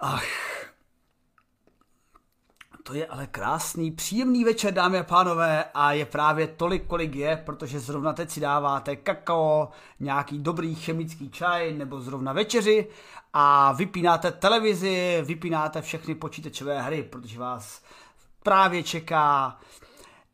Ach, to je ale krásný, příjemný večer, dámy a pánové, a je právě tolik, kolik je, protože zrovna teď si dáváte kakao, nějaký dobrý chemický čaj nebo zrovna večeři a vypínáte televizi, vypínáte všechny počítačové hry, protože vás právě čeká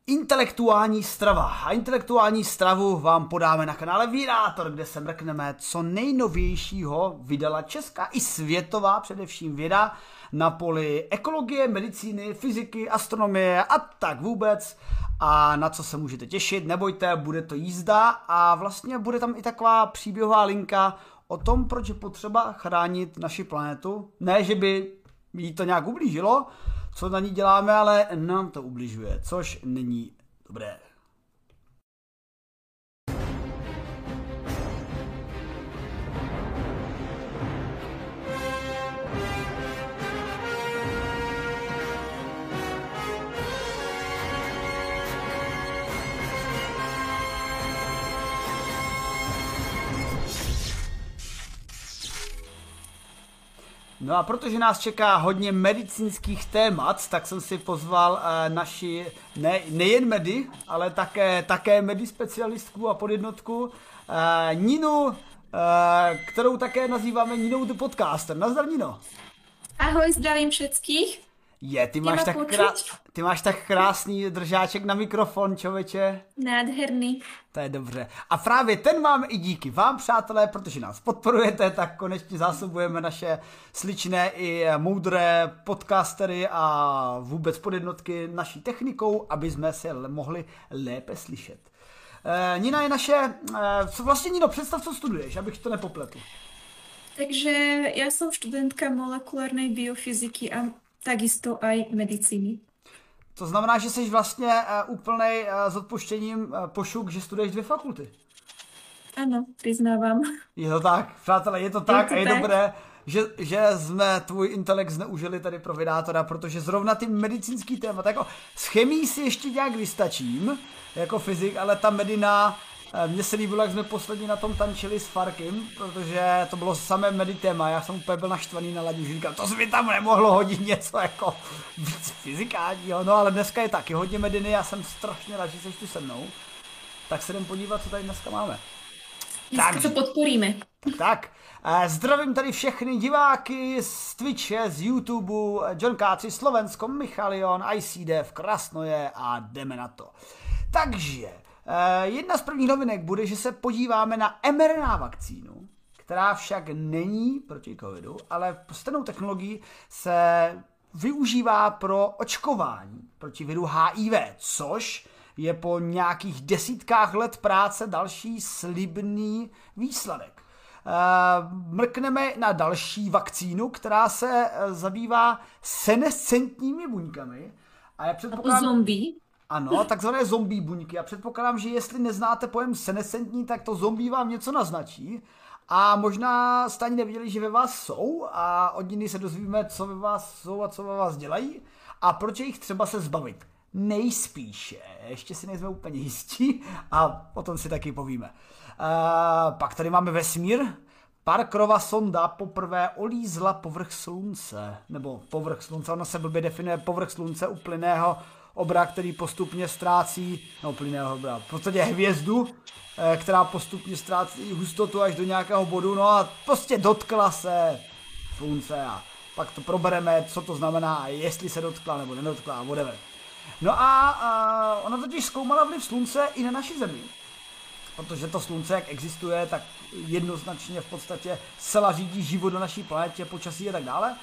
Intelektuální strava. A intelektuální stravu vám podáme na kanále Virátor, kde se mrkneme, co nejnovějšího vydala česká i světová především věda na poli ekologie, medicíny, fyziky, astronomie a tak vůbec. A na co se můžete těšit, nebojte, bude to jízda a vlastně bude tam i taková příběhová linka o tom, proč je potřeba chránit naši planetu. Ne, že by jí to nějak ublížilo, co na ní děláme, ale nám to ubližuje, což není dobré. No a protože nás čeká hodně medicínských témat, tak jsem si pozval uh, naši ne, nejen medy, ale také, také medy specialistku a podjednotku uh, Ninu, uh, kterou také nazýváme Ninou the Podcaster. Nazdar Nino. Ahoj, zdravím všetkých. Je, ty máš, tak krá... ty máš tak krásný držáček na mikrofon, čověče. Nádherný. To je dobře. A právě ten máme i díky vám, přátelé, protože nás podporujete, tak konečně zásobujeme naše sličné i moudré podcastery a vůbec podjednotky naší technikou, aby jsme se mohli lépe slyšet. E, Nina je naše, e, co vlastně Nino, představ, co studuješ, abych to nepopletl. Takže já jsem studentka molekulárnej biofyziky a takisto aj medicíny. To znamená, že jsi vlastně uh, úplný uh, s odpuštěním uh, pošuk, že studuješ dvě fakulty. Ano, přiznávám. Je to tak, přátelé, je to tak je to a je tak. dobré, že, že jsme tvůj intelekt zneužili tady pro vydátora, protože zrovna ty medicínský témat, jako s chemií si ještě nějak vystačím, jako fyzik, ale ta medina Eh, mně se líbilo, jak jsme posledně na tom tančili s Farkem, protože to bylo samé meditéma, já jsem úplně byl naštvaný na ladě, že říkal, to se mi tam nemohlo hodit něco jako víc fyzikálního, no ale dneska je taky hodně mediny, já jsem strašně rád, že jsi tu se mnou, tak se jdem podívat, co tady dneska máme. Tak, to podporíme. Tak, eh, zdravím tady všechny diváky z Twitche, z YouTube, John Káci, Slovensko, Michalion, ICDF, Krasnoje a jdeme na to. Takže, Eh, jedna z prvních novinek bude, že se podíváme na mRNA vakcínu, která však není proti covidu, ale stejnou technologií se využívá pro očkování proti viru HIV, což je po nějakých desítkách let práce další slibný výsledek. Eh, mrkneme na další vakcínu, která se eh, zabývá senescentními buňkami. A, je předpokládám... a zombie? Ano, takzvané zombie buňky. Já předpokládám, že jestli neznáte pojem senescentní, tak to zombie vám něco naznačí. A možná jste ani nevěděli, že ve vás jsou a od nich se dozvíme, co ve vás jsou a co ve vás dělají a proč jich třeba se zbavit. Nejspíše, ještě si nejsme úplně jistí a potom si taky povíme. Uh, pak tady máme vesmír. Parkrova sonda poprvé olízla povrch slunce, nebo povrch slunce, ona se blbě definuje povrch slunce uplyného obra, který postupně ztrácí, no plynného obra, v podstatě hvězdu, eh, která postupně ztrácí hustotu až do nějakého bodu, no a prostě dotkla se slunce a pak to probereme, co to znamená a jestli se dotkla nebo nedotkla a whatever. No a, a ona totiž zkoumala vliv slunce i na naši zemi. Protože to slunce, jak existuje, tak jednoznačně v podstatě zcela řídí život na naší planetě, počasí a tak dále.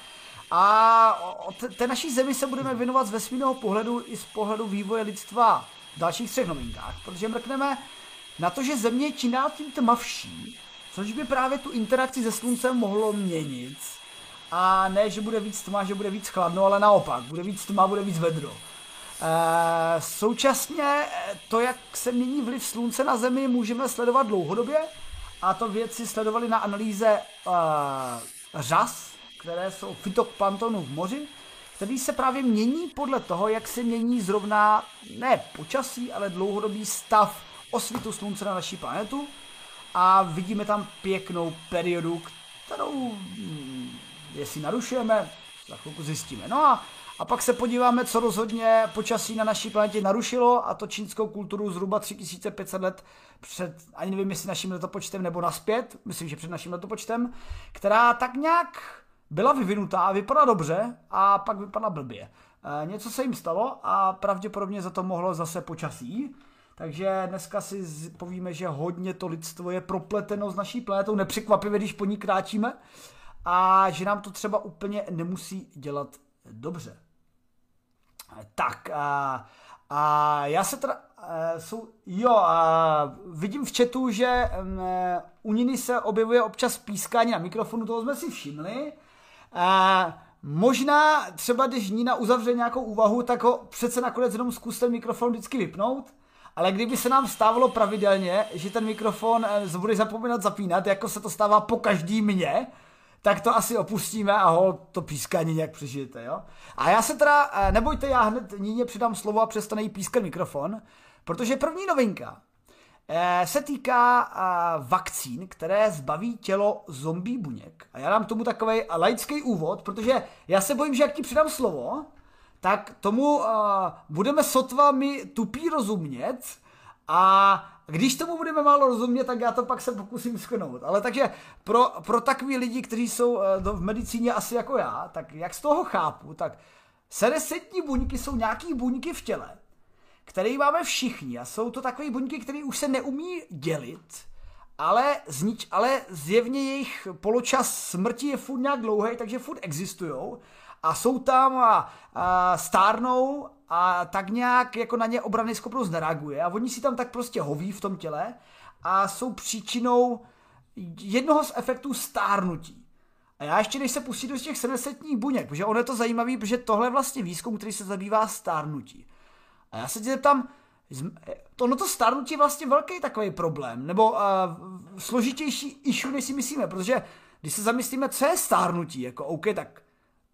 A té naší zemi se budeme věnovat z vesmírného pohledu i z pohledu vývoje lidstva v dalších třech novinkách, protože mrkneme na to, že země je čím tím tmavší, což by právě tu interakci se sluncem mohlo měnit. A ne, že bude víc tma, že bude víc chladno, ale naopak, bude víc tma, bude víc vedro. E, současně to, jak se mění vliv slunce na Zemi, můžeme sledovat dlouhodobě. A to věci sledovali na analýze e, řas, které jsou fitoplanktonů v moři, který se právě mění podle toho, jak se mění zrovna ne počasí, ale dlouhodobý stav osvitu slunce na naší planetu. A vidíme tam pěknou periodu, kterou hm, jestli narušujeme, za chvilku zjistíme. No a, a pak se podíváme, co rozhodně počasí na naší planetě narušilo a to čínskou kulturu zhruba 3500 let před, ani nevím, jestli naším letopočtem nebo naspět, myslím, že před naším letopočtem, která tak nějak byla vyvinutá vypadala dobře a pak vypadala blbě. E, něco se jim stalo a pravděpodobně za to mohlo zase počasí. Takže dneska si povíme, že hodně to lidstvo je propleteno s naší planetou, nepřekvapivě, když po ní kráčíme a že nám to třeba úplně nemusí dělat dobře. Tak a, a já se teda, jsou, jo, a vidím v chatu, že a, u Niny se objevuje občas pískání na mikrofonu, toho jsme si všimli. A, možná třeba, když Nina uzavře nějakou úvahu, tak ho přece nakonec jenom zkuste mikrofon vždycky vypnout, ale kdyby se nám stávalo pravidelně, že ten mikrofon bude zapomínat zapínat, jako se to stává po každý mě, tak to asi opustíme a hol to pískání nějak přežijete, jo? A já se teda, eh, nebojte, já hned Níně přidám slovo a přestane jí pískat mikrofon, protože první novinka eh, se týká eh, vakcín, které zbaví tělo zombie buněk. A já dám tomu takový laický úvod, protože já se bojím, že jak ti přidám slovo, tak tomu budeme sotva mi tupí rozumět a když tomu budeme málo rozumět, tak já to pak se pokusím sknout. Ale takže pro, pro takový lidi, kteří jsou eh, v medicíně asi jako já, tak jak z toho chápu, tak senescentní buňky jsou nějaký buňky v těle, které máme všichni a jsou to takové buňky, které už se neumí dělit, ale, znič, ale zjevně jejich poločas smrti je furt nějak dlouhý, takže furt existují a jsou tam a, a stárnou a tak nějak jako na ně obrany schopnost nereaguje a oni si tam tak prostě hoví v tom těle a jsou příčinou jednoho z efektů stárnutí. A já ještě než se pustím do těch 70 buněk, protože ono je to zajímavé, protože tohle je vlastně výzkum, který se zabývá stárnutí. A já se tě zeptám, ono to stárnutí je vlastně velký takový problém, nebo uh, složitější issue, než si myslíme, protože když se zamyslíme, co je stárnutí, jako OK, tak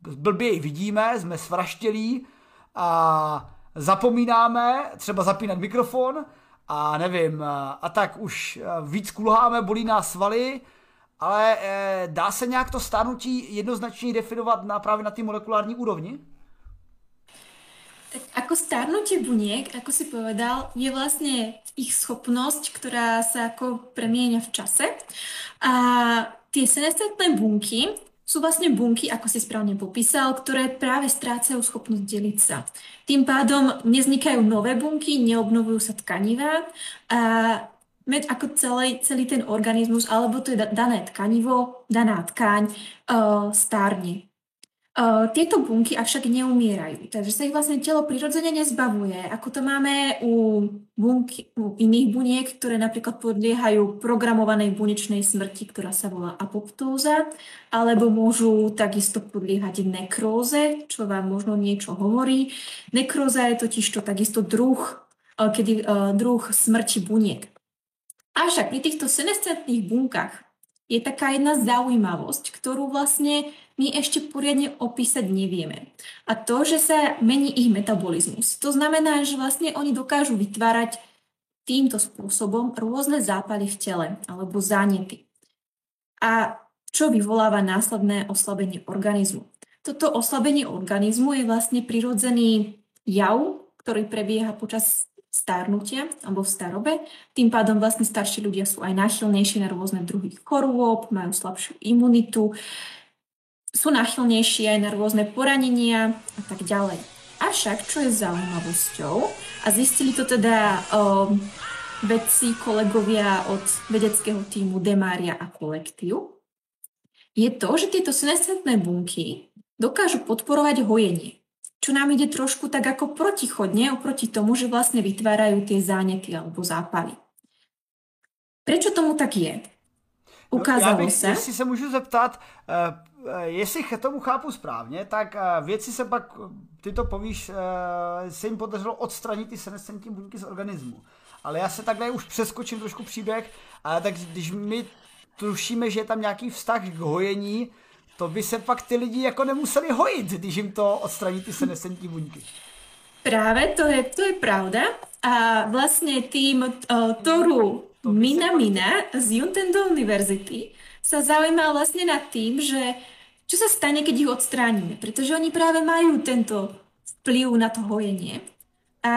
blbě vidíme, jsme svraštělí, a zapomínáme třeba zapínat mikrofon a nevím, a tak už víc kulháme, bolí nás svaly, ale e, dá se nějak to stárnutí jednoznačně definovat na, právě na té molekulární úrovni? Tak ako starnutie buniek, ako si povedal, je vlastne ich schopnosť, ktorá sa ako premieňa v čase. A tie senescentné bunky sú vlastne bunky, ako si správne popísal, ktoré práve strácajú schopnosť deliť sa. Tým pádom neznikajú nové bunky, neobnovujú sa tkanivá a ako celý, celý ten organizmus, alebo to je dané tkanivo, daná tkáň, uh, stárne. Uh, tieto bunky avšak neumierajú, takže sa ich vlastne telo prirodzene nezbavuje, ako to máme u, bunky, u iných buniek, ktoré napríklad podliehajú programovanej bunečnej smrti, ktorá sa volá apoptóza, alebo môžu takisto podliehať nekróze, čo vám možno niečo hovorí. Nekróza je totiž to takisto druh, uh, kedy, uh, druh smrti buniek. Avšak pri týchto senescentných bunkách je taká jedna zaujímavosť, ktorú vlastne my ešte poriadne opísať nevieme. A to, že sa mení ich metabolizmus. To znamená, že vlastne oni dokážu vytvárať týmto spôsobom rôzne zápaly v tele alebo zánety. A čo vyvoláva následné oslabenie organizmu. Toto oslabenie organizmu je vlastne prirodzený jav, ktorý prebieha počas stárnutia alebo v starobe. Tým pádom vlastne starší ľudia sú aj náchylnejší na rôzne druhy chorôb, majú slabšiu imunitu, sú náchylnejší aj na rôzne poranenia a tak ďalej. Avšak, čo je zaujímavosťou, a zistili to teda o, vedci, kolegovia od vedeckého týmu Demária a kolektív, je to, že tieto senescentné bunky dokážu podporovať hojenie. Čo nám ide trošku tak ako protichodne oproti tomu, že vlastne vytvárajú tie zánety alebo zápaly. Prečo tomu tak je? Ukázalo no, já bych, se. Jestli se můžu zeptat, uh, jestli tomu chápu správně, tak uh, věci se pak, ty to povíš, uh, se jim podařilo odstranit ty senescentní buňky z organismu. Ale já se takhle už přeskočím trošku příběh, ale tak když my tušíme, že je tam nějaký vztah k hojení, to by se pak ty lidi jako nemuseli hojit, když jim to odstraní ty senescentní buňky. Práve, to je, to je pravda. A vlastne tým uh, Toru Mina Mina z Juntendo Univerzity sa zaujímal vlastne nad tým, že čo sa stane, keď ich odstránime? Pretože oni práve majú tento vplyv na to hojenie. A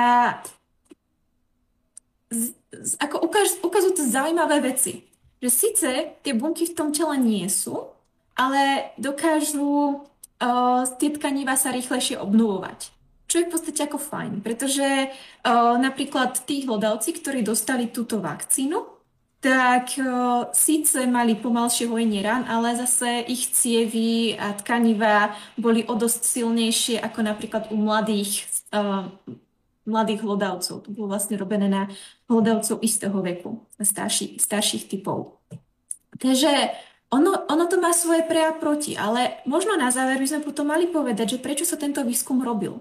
z, z, ako ukáž, ukazujú to zaujímavé veci. Že síce tie bunky v tom tele nie sú, ale dokážu uh, tie tkaniva sa rýchlejšie obnovovať. Čo je v podstate ako fajn, pretože uh, napríklad tí hlodavci, ktorí dostali túto vakcínu, tak uh, síce mali pomalšie hojenie rán, ale zase ich cievy a tkaniva boli o dosť silnejšie ako napríklad u mladých, uh, mladých hlodavcov. To bolo vlastne robené na hlodavcov istého veku, starší, starších typov. Takže ono, ono to má svoje pre a proti, ale možno na záver by sme potom mali povedať, že prečo sa tento výskum robil.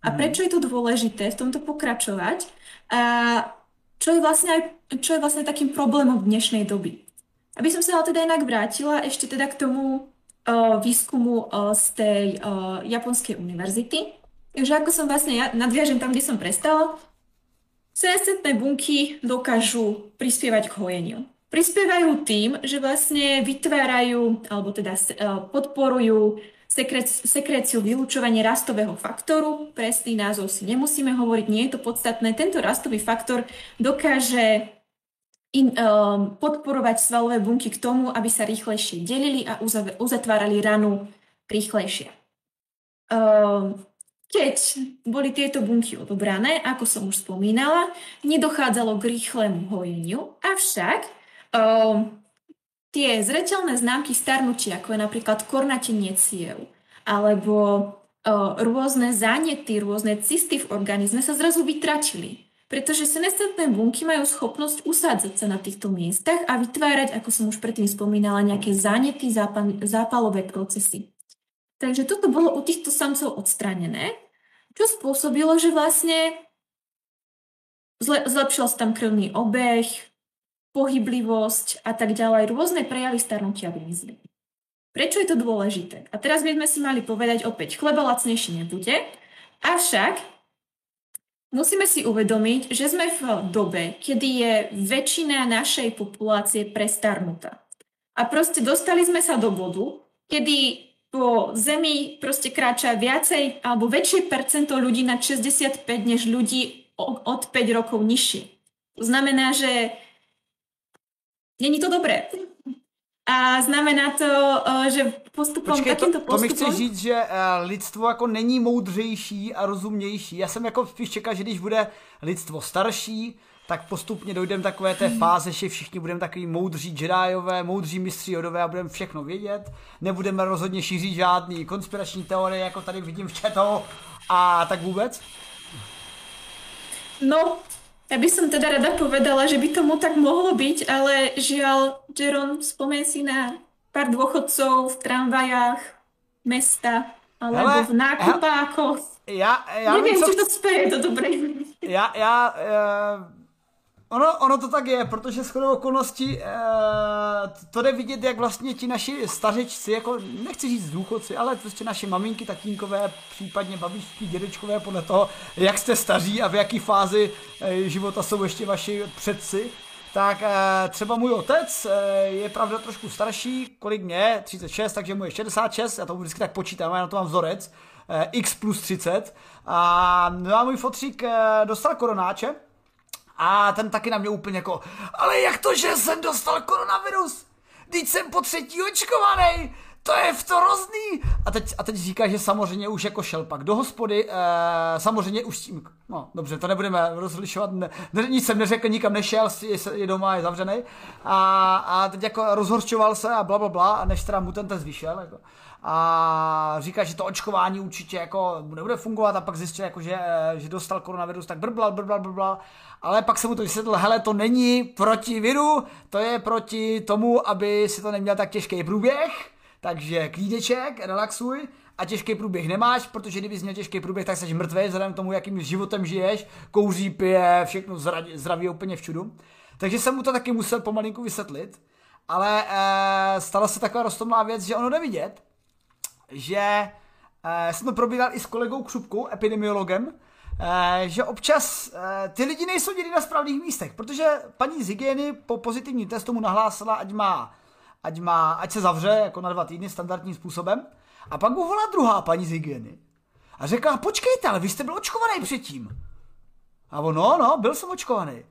A mhm. prečo je to dôležité v tomto pokračovať. A čo je vlastne, aj, čo je vlastne takým problémom v dnešnej doby. Aby som sa ale teda inak vrátila ešte teda k tomu uh, výskumu uh, z tej uh, japonskej univerzity. Takže ako som vlastne, ja nadviažem tam, kde som prestala, senescentné bunky dokážu prispievať k hojeniu. Prispievajú tým, že vlastne vytvárajú, alebo teda uh, podporujú sekréciu vylúčovanie rastového faktoru. Presný názov si nemusíme hovoriť, nie je to podstatné. Tento rastový faktor dokáže in, um, podporovať svalové bunky k tomu, aby sa rýchlejšie delili a uzatvárali ranu rýchlejšie. Um, keď boli tieto bunky odobrané, ako som už spomínala, nedochádzalo k rýchlemu hojeniu, avšak um, tie zreteľné známky starnutia, ako je napríklad kornatenie ciev, alebo o, rôzne zánety, rôzne cysty v organizme sa zrazu vytratili. Pretože senescentné bunky majú schopnosť usádzať sa na týchto miestach a vytvárať, ako som už predtým spomínala, nejaké zánety, zápal, zápalové procesy. Takže toto bolo u týchto samcov odstranené, čo spôsobilo, že vlastne zle, zlepšil sa tam krvný obeh, pohyblivosť a tak ďalej, rôzne prejavy starnutia vymizli. Prečo je to dôležité? A teraz by sme si mali povedať opäť, chleba lacnejší nebude, avšak musíme si uvedomiť, že sme v dobe, kedy je väčšina našej populácie prestarnutá. A proste dostali sme sa do bodu, kedy po Zemi proste kráča viacej alebo väčšie percento ľudí na 65 než ľudí od 5 rokov nižšie. To znamená, že Není to dobré. A znamená to, že postupem Počkej, takýmto postupem... To mi chce říct, že lidstvo jako není moudřejší a rozumnější. Já jsem jako spíš čekal, že když bude lidstvo starší, tak postupně dojdeme takové té fáze, že všichni budeme takový moudří Jediové, moudří mistři Jodové a budeme všechno vědět. Nebudeme rozhodně šířit žádný konspirační teorie, jako tady vidím v chatu a tak vůbec. No, Ja by som teda rada povedala, že by tomu tak mohlo byť, ale žiaľ, Jeron, spomen si na pár dôchodcov v tramvajách mesta alebo Hele, v nákupákoch. Ja, ja Neviem, či to speje to dobre. Ja, ja, uh, Ono, ono to tak je, protože s okolností e, to jde vidět, jak vlastně ti naši stařečci, jako nechci říct důchodci, ale prostě naše maminky, tatínkové, případně babičky, dědečkové, podle toho, jak jste staří a v jaký fázi e, života jsou ještě vaši předci, tak e, třeba můj otec e, je pravda trošku starší, kolik mě, 36, takže mu je 66, já to vždycky tak počítám, já na to mám vzorec, e, x plus 30, a, no a můj fotřík e, dostal koronáče, a ten taky na mě úplně jako, ale jak to, že jsem dostal koronavirus? Teď jsem po třetí očkovaný, to je v to hrozný. A teď, a teď říká, že samozřejmě už jako šel pak do hospody, e, samozřejmě už tím, no dobře, to nebudeme rozlišovat, ne, ne, nic jsem neřekl, nikam nešel, je, je doma, je zavřený. A, a teď jako rozhorčoval se a bla, bla, bla, a než teda mu ten test vyšel, jako a říká, že to očkování určitě jako nebude fungovat a pak zjistil, jako, že, že dostal koronavirus, tak brblal, brblal, brblal, ale pak se mu to vysvětlil, hele, to není proti viru, to je proti tomu, aby si to neměl tak těžký průběh, takže klídeček, relaxuj a těžký průběh nemáš, protože kdybys měl těžký průběh, tak jsi mrtvý vzhledem k tomu, jakým životem žiješ, kouří, pije, všechno zraví, zdraví úplně všudu. Takže jsem mu to taky musel pomalinku vysvětlit, ale e, stala se taková roztomná věc, že ono jde vidět, že uh, jsem to probíral i s kolegou Křupkou, epidemiologem, uh, že občas uh, ty lidi nejsou někdy na správných místech, protože paní z hygieny po pozitivním testu mu nahlásila, ať má ať, má, ať se zavře jako na dva týdny standardním způsobem. A pak mu volá druhá paní z hygieny. A řekla, počkejte, ale vy jste byl očkovaný předtím. A on, no, no, byl jsem očkovaný.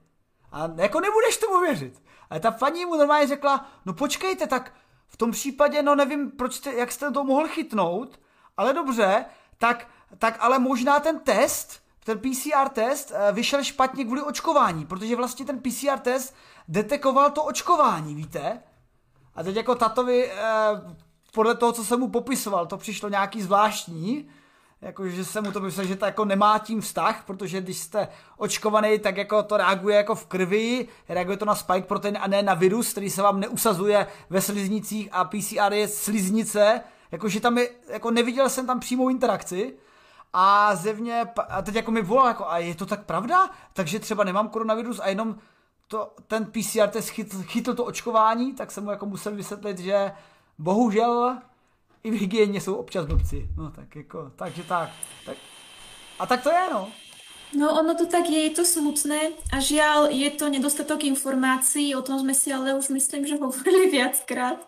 A jako nebudeš tomu věřit. Ale ta paní mu normálně řekla, no počkejte, tak v tom případě, no nevím, proč jste, jak jste to mohl chytnout, ale dobře, tak, tak ale možná ten test, ten PCR test eh, vyšel špatně kvůli očkování, protože vlastně ten PCR test detekoval to očkování, víte? A teď jako tatovi, eh, podle toho, co jsem mu popisoval, to přišlo nějaký zvláštní, jako, že se mu to myslel, že to jako nemá tím vztah, protože když jste očkovaný, tak jako to reaguje jako v krvi, reaguje to na spike protein a ne na virus, který se vám neusazuje ve sliznicích a PCR je sliznice, jakože tam je, jako neviděl jsem tam přímou interakci, a zevně, a teď jako mi volal, jako, a je to tak pravda? Takže třeba nemám koronavirus a jenom to, ten PCR test chytl, chytl to očkování, tak jsem mu jako musel vysvětlit, že bohužel i v hygieně jsou občas blbci. No tak jako, takže tak. tak. A tak to je, no. No ono to tak je, je to smutné a žiaľ je to nedostatok informácií, o tom sme si ale už myslím, že hovorili viackrát.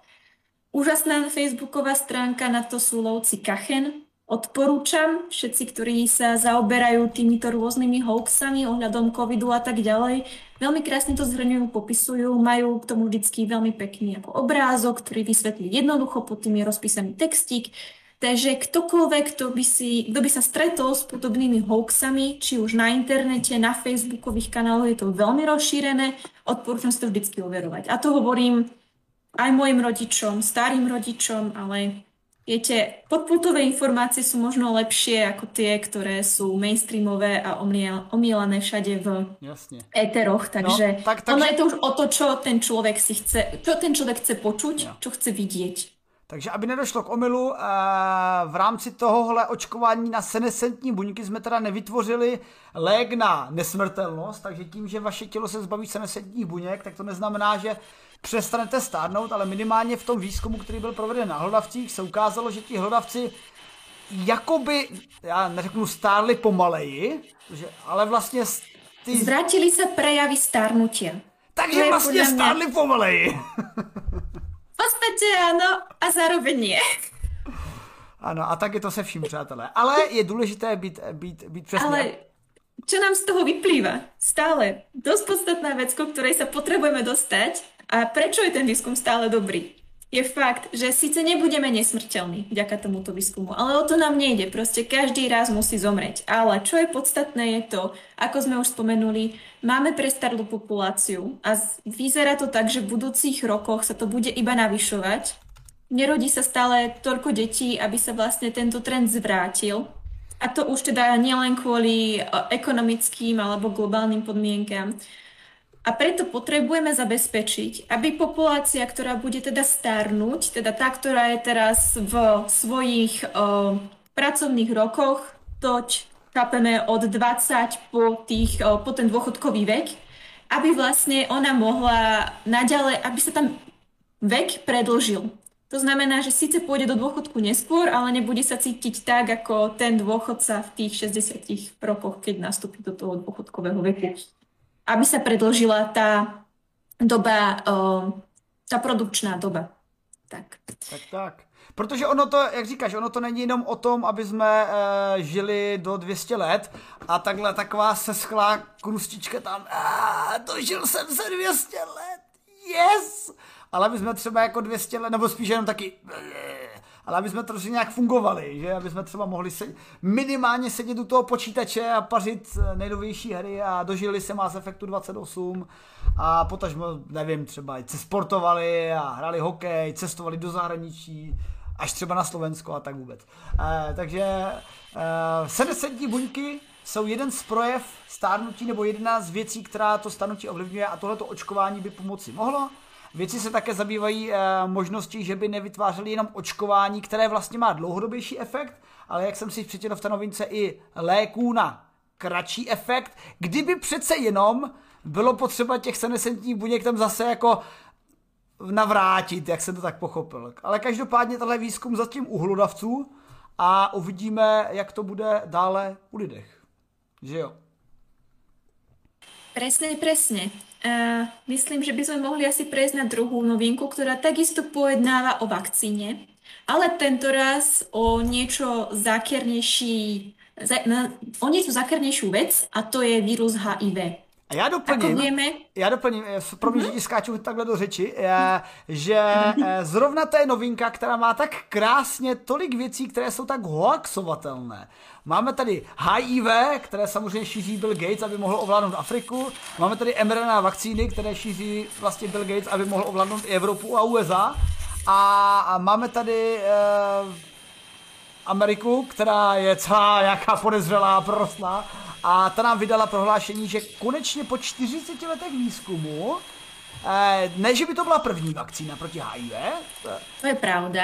Úžasná facebooková stránka na to sú lovci Kachen, odporúčam všetci, ktorí sa zaoberajú týmito rôznymi hoaxami ohľadom covidu a tak ďalej. Veľmi krásne to zhrňujú, popisujú, majú k tomu vždycky veľmi pekný ako obrázok, ktorý vysvetlí jednoducho, pod tým je rozpísaný textík. Takže ktokoľvek, kto by, si, kto by sa stretol s podobnými hoaxami, či už na internete, na facebookových kanáloch, je to veľmi rozšírené, odporúčam si to vždycky overovať. A to hovorím aj mojim rodičom, starým rodičom, ale Viete, podputové informácie sú možno lepšie ako tie, ktoré sú mainstreamové a omielané všade v Jasne. éteroch, takže no, tak, tak, ono je to už o to, čo ten človek si chce, čo ten človek chce počuť, no. čo chce vidieť. Takže aby nedošlo k omylu, eh, v rámci tohohle očkování na senescentní buňky jsme teda nevytvořili lék na nesmrtelnost, takže tím, že vaše tělo se zbaví senescentních buněk, tak to neznamená, že přestanete stárnout, ale minimálně v tom výzkumu, který byl proveden na hlodavcích, se ukázalo, že ti hlodavci jakoby, já neřeknu stárli pomaleji, že, ale vlastně ty... Zvrátili se prejavy stárnutia. Takže vlastně stárli pomaleji. v podstatě ano a zároveň je. Ano, a tak je to se vším, přátelé. Ale je důležité být, být, být přesně. Ale čo nám z toho vyplýva? Stále dosť podstatná vec, ku ktorej sa potrebujeme dostať, a prečo je ten výskum stále dobrý? Je fakt, že síce nebudeme nesmrteľní vďaka tomuto výskumu, ale o to nám nejde. Proste každý raz musí zomrieť. Ale čo je podstatné je to, ako sme už spomenuli, máme prestarlú populáciu a vyzerá to tak, že v budúcich rokoch sa to bude iba navyšovať. Nerodí sa stále toľko detí, aby sa vlastne tento trend zvrátil. A to už teda nielen kvôli e, ekonomickým alebo globálnym podmienkam, a preto potrebujeme zabezpečiť, aby populácia, ktorá bude teda starnúť, teda tá, ktorá je teraz v svojich o, pracovných rokoch, toť chápeme od 20 po, tých, o, po ten dôchodkový vek, aby vlastne ona mohla naďalej, aby sa tam vek predlžil. To znamená, že síce pôjde do dôchodku neskôr, ale nebude sa cítiť tak, ako ten dôchodca v tých 60 rokoch, keď nastúpi do toho dôchodkového veku aby sa predložila tá doba, ta produkčná doba. Tak. Tak, tak. Protože ono to, jak říkáš, ono to není jenom o tom, aby jsme e, žili do 200 let a takhle taková seschlá krustička tam, a dožil jsem se 200 let, yes! Ale aby jsme třeba jako 200 let, nebo spíš jenom taky, ale aby jsme trošku nějak fungovali, že aby jsme třeba mohli se, minimálně sedět u toho počítače a pařit eh, nejnovější hry a dožili se Mass Effectu 28 a potažmo, nevím, třeba se sportovali a hráli hokej, cestovali do zahraničí, až třeba na Slovensko a tak vůbec. E, takže e, sedesentní buňky jsou jeden z projev stárnutí nebo jedna z věcí, která to stárnutí ovlivňuje a tohleto očkování by pomoci mohlo. Věci se také zabývají e, možností, že by nevytvářeli jenom očkování, které vlastně má dlouhodobější efekt, ale jak jsem si přečetl v té novince i léků na kratší efekt, kdyby přece jenom bylo potřeba těch senescentních buněk tam zase jako navrátit, jak jsem to tak pochopil. Ale každopádně tenhle výzkum zatím u hlodavců a uvidíme, jak to bude dále u lidech. Že jo? Presne, presne. Uh, myslím, že by sme mohli asi prejsť na druhú novinku, ktorá takisto pojednáva o vakcíne, ale tento raz o niečo zákernejší, za, na, o niečo zákernejšiu vec a to je vírus HIV. A já doplním, já doplním, pro mě, mm-hmm. že ti skáču takhle do řeči, je, že eh, zrovna to je novinka, která má tak krásně tolik věcí, které jsou tak hoaxovatelné. Máme tady HIV, které samozřejmě šíří Bill Gates, aby mohl ovládnout Afriku. Máme tady mRNA vakcíny, které šíří vlastně Bill Gates, aby mohl ovládnout i Evropu a USA. A, a máme tady e, Ameriku, která je celá nějaká podezřelá, prostlá a ta nám vydala prohlášení, že konečně po 40 letech výzkumu, eh, ne, že by to byla první vakcína proti HIV. To je pravda.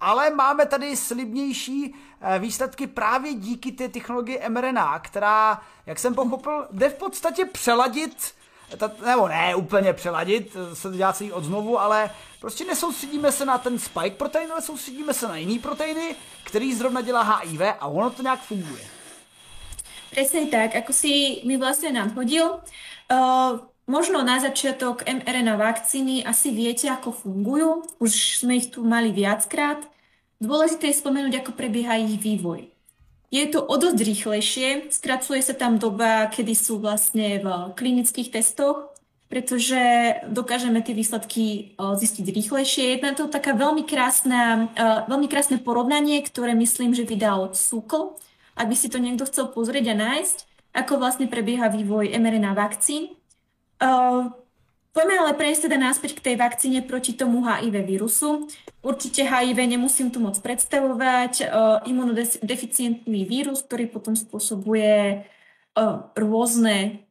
Ale máme tady slibnější eh, výsledky právě díky té technologii mRNA, která, jak jsem pochopil, jde v podstatě přeladit, nebo ne úplně přeladit, eh, se to dělá celý od znovu, ale prostě nesoustředíme se na ten spike protein, ale soustředíme se na jiný proteiny, který zrovna dělá HIV a ono to nějak funguje. Presne tak, ako si mi vlastne nadhodil. Uh, možno na začiatok mRNA vakcíny asi viete, ako fungujú. Už sme ich tu mali viackrát. Dôležité je spomenúť, ako prebieha ich vývoj. Je to o dosť rýchlejšie, skracuje sa tam doba, kedy sú vlastne v klinických testoch, pretože dokážeme tie výsledky zistiť rýchlejšie. Je to taká veľmi, krásna, veľmi krásne porovnanie, ktoré myslím, že vydal Sukl ak by si to niekto chcel pozrieť a nájsť, ako vlastne prebieha vývoj mRNA vakcín. Uh, Poďme ale prejsť teda náspäť k tej vakcíne proti tomu HIV vírusu. Určite HIV nemusím tu moc predstavovať. Uh, imunodeficientný vírus, ktorý potom spôsobuje uh, rôzne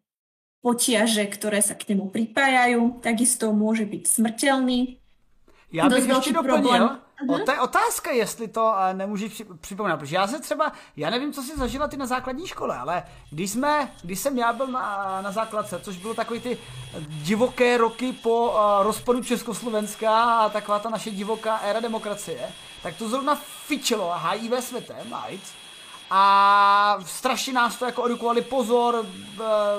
potiaže, ktoré sa k nemu pripájajú. Takisto môže byť smrteľný. Já bych ještě doplnil, problém. O, to je otázka, jestli to uh, nemůžeš připomínat, protože já se třeba, já nevím, co jsi zažila ty na základní škole, ale když jsme, když jsem já byl na, na základce, což bylo takový ty divoké roky po uh, rozpadu Československa a taková ta naše divoká éra demokracie, tak to zrovna fičilo HIV světem, AIDS, a strašně nás to jako edukovali pozor,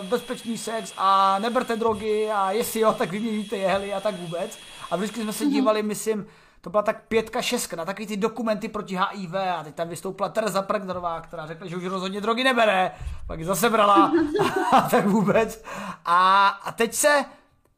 bezpečný sex a neberte drogy a jestli jo, tak vyměníte jehly a tak vůbec. A vždycky jsme se mhm. dívali, myslím, to byla tak pětka, šestka na takový ty dokumenty proti HIV a teď tam vystoupila Tereza Pregnerová, která řekla, že už rozhodně drogy nebere, pak ji zase brala a tak vůbec. A, a teď se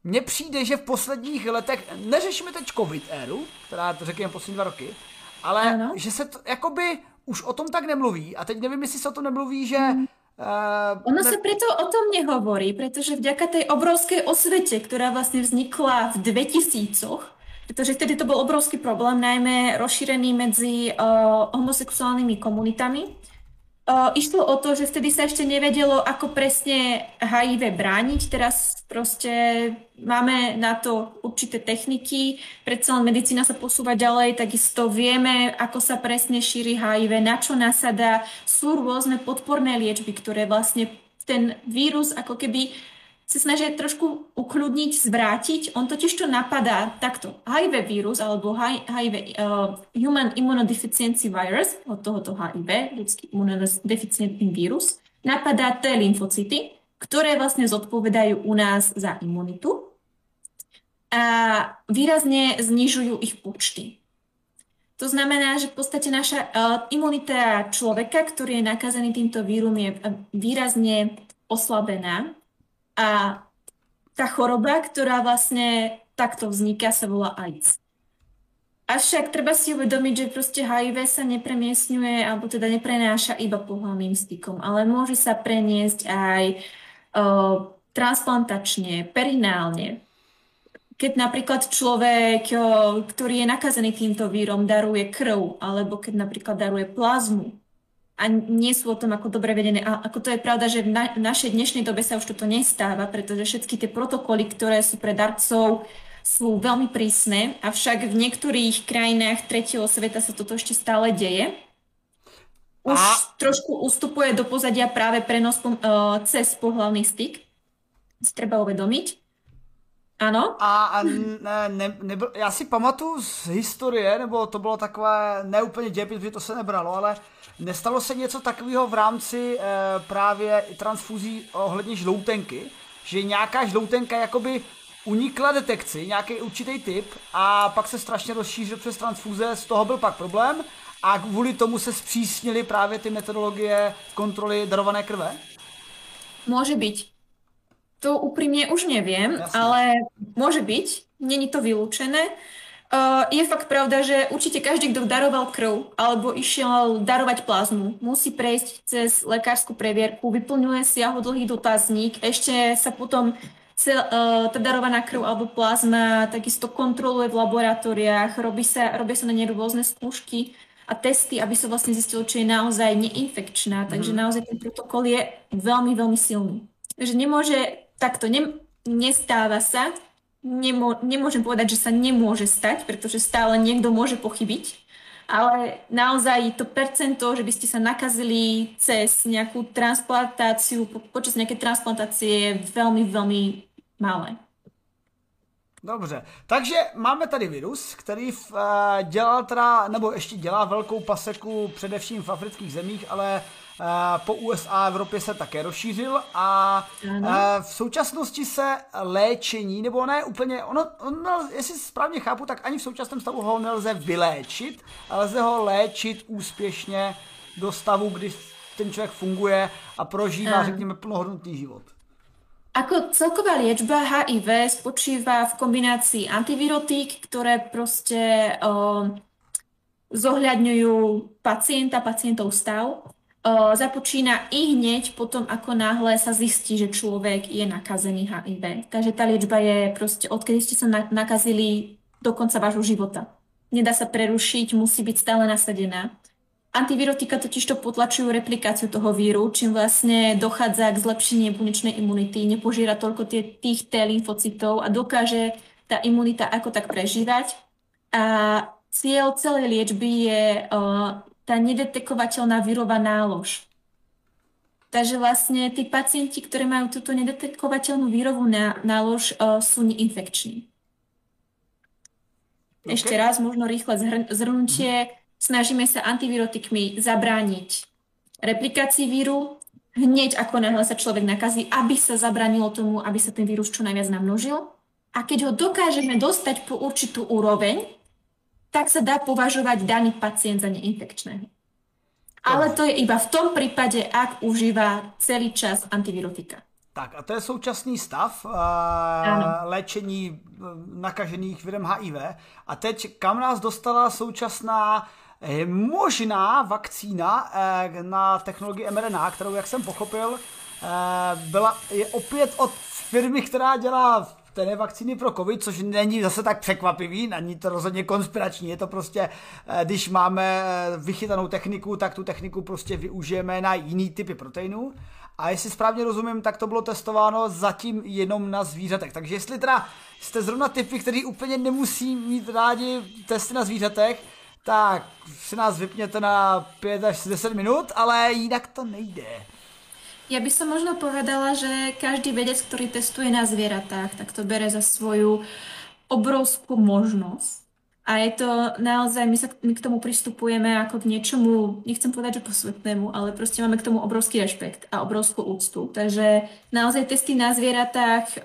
mně přijde, že v posledních letech, neřešíme teď covid éru, která to řekněme poslední dva roky, ale ano. že se to, jakoby už o tom tak nemluví a teď nevím, jestli se o tom nemluví, že mm. Uh, ono ne... sa preto o tom nehovorí, pretože vďaka tej obrovskej osvete, ktorá vlastne vznikla v 2000 pretože vtedy to bol obrovský problém, najmä rozšírený medzi uh, homosexuálnymi komunitami. Uh, išlo o to, že vtedy sa ešte nevedelo, ako presne HIV brániť. Teraz proste máme na to určité techniky, predsa len medicína sa posúva ďalej, takisto vieme, ako sa presne šíri HIV, na čo nasadá. Sú rôzne podporné liečby, ktoré vlastne ten vírus ako keby sa snažia trošku ukludniť, zvrátiť. On totiž to napadá takto. HIV vírus alebo HIV, uh, Human Immunodeficiency Virus, od tohoto HIV, ľudský imunodeficientný vírus, napadá T lymfocyty, ktoré vlastne zodpovedajú u nás za imunitu a výrazne znižujú ich počty. To znamená, že v podstate naša uh, imunita človeka, ktorý je nakazený týmto vírum, je výrazne oslabená a tá choroba, ktorá vlastne takto vzniká, sa volá AIDS. Avšak treba si uvedomiť, že proste HIV sa nepremiesňuje, alebo teda neprenáša iba pohľadným stykom, ale môže sa preniesť aj uh, transplantačne, perinálne. Keď napríklad človek, ktorý je nakazený týmto vírom, daruje krv, alebo keď napríklad daruje plazmu, a nie sú o tom ako dobre vedené. A ako to je pravda, že v, na, v našej dnešnej dobe sa už toto nestáva, pretože všetky tie protokoly, ktoré sú pre darcov, sú veľmi prísne, avšak v niektorých krajinách tretieho sveta sa toto ešte stále deje. Už a... trošku ustupuje do pozadia práve prenos uh, cez pohlavný styk. Si treba uvedomiť. Ano. A, a ne, ne, nebyl, já si pamatuju z historie, nebo to bylo takové neúplně děpit, protože to se nebralo, ale Nestalo se něco takového v rámci e, právě transfuzí ohledně žloutenky, že nějaká žloutenka jakoby unikla detekci, nějaký určitý typ a pak se strašně rozšířil přes transfuze, z toho byl pak problém a kvůli tomu se zpřísnily právě ty metodologie kontroly darované krve? Může být. To úprimne už Jasne. ale môže byť, není to vylúčené. Uh, je fakt pravda, že určite každý, kto daroval krv alebo išiel darovať plazmu, musí prejsť cez lekárskú previerku, vyplňuje si jeho dlhý dotazník, ešte sa potom cel, uh, tá darovaná krv alebo plazma takisto kontroluje v laboratóriách, robí sa, robia sa na nej rôzne skúšky a testy, aby sa vlastne zistilo, či je naozaj neinfekčná. Takže mm. naozaj ten protokol je veľmi, veľmi silný. Takže nemôže takto, ne, nestáva sa, Nemô, nemôžem povedať, že sa nemôže stať, pretože stále niekto môže pochybiť, ale naozaj to percento, že by ste sa nakazili cez nejakú transplantáciu, po, počas nejakej transplantácie je veľmi, veľmi malé. Dobře, takže máme tady virus, který v, uh, dělal teda, nebo ještě dělá velkou paseku především v afrických zemích, ale Eh, po USA a Evropě se také rozšířil a. Eh, v současnosti se léčení, nebo ne úplně, ono, ono, jestli správně chápu, tak ani v současném stavu ho nelze vyléčit, ale lze ho léčit úspěšně do stavu, kdy ten člověk funguje a prožívá, ano. řekněme, plnohodnotný život. Ako celková liečba HIV spočíva v kombinácii antivirotík, ktoré proste o, zohľadňujú pacienta, pacientov stav započína i hneď potom, ako náhle sa zistí, že človek je nakazený HIV. Takže tá liečba je proste, odkedy ste sa nakazili do konca vášho života. Nedá sa prerušiť, musí byť stále nasadená. Antivirotika totiž to potlačujú replikáciu toho víru, čím vlastne dochádza k zlepšení bunečnej imunity, nepožíra toľko tie, tých T lymfocytov a dokáže tá imunita ako tak prežívať. A cieľ celej liečby je uh, tá nedetekovateľná vírová nálož. Takže vlastne tí pacienti, ktorí majú túto nedetekovateľnú vírovú nálož, uh, sú neinfekční. Okay. Ešte raz, možno rýchle zhrnutie. Snažíme sa antivirotikmi zabrániť replikácii víru, hneď ako náhle sa človek nakazí, aby sa zabránilo tomu, aby sa ten vírus čo najviac namnožil. A keď ho dokážeme dostať po určitú úroveň, tak sa dá považovať daný pacient za neinfekčného. Ale to je iba v tom případě, ak užívá celý čas antivirotika. Tak a to je současný stav uh, léčení eh, nakažených virem HIV. A teď kam nás dostala současná eh, možná vakcína eh, na technologii mRNA, kterou, jak jsem pochopil, eh, byla, je opět od firmy, která dělá té vakcíny pro covid, což není zase tak překvapivý, není to rozhodně konspirační, je to prostě, eh, když máme eh, vychytanou techniku, tak tu techniku prostě využijeme na jiný typy proteinů. A jestli správně rozumím, tak to bylo testováno zatím jenom na zvířatech. Takže jestli teda jste zrovna typy, který úplně nemusí mít rádi testy na zvířatech, tak si nás vypněte na 5 až 10 minut, ale jinak to nejde. Ja by som možno povedala, že každý vedec, ktorý testuje na zvieratách, tak to bere za svoju obrovskú možnosť. A je to naozaj, my, sa, my k tomu pristupujeme ako k niečomu, nechcem povedať, že posvetnému, ale proste máme k tomu obrovský rešpekt a obrovskú úctu. Takže naozaj testy na zvieratách,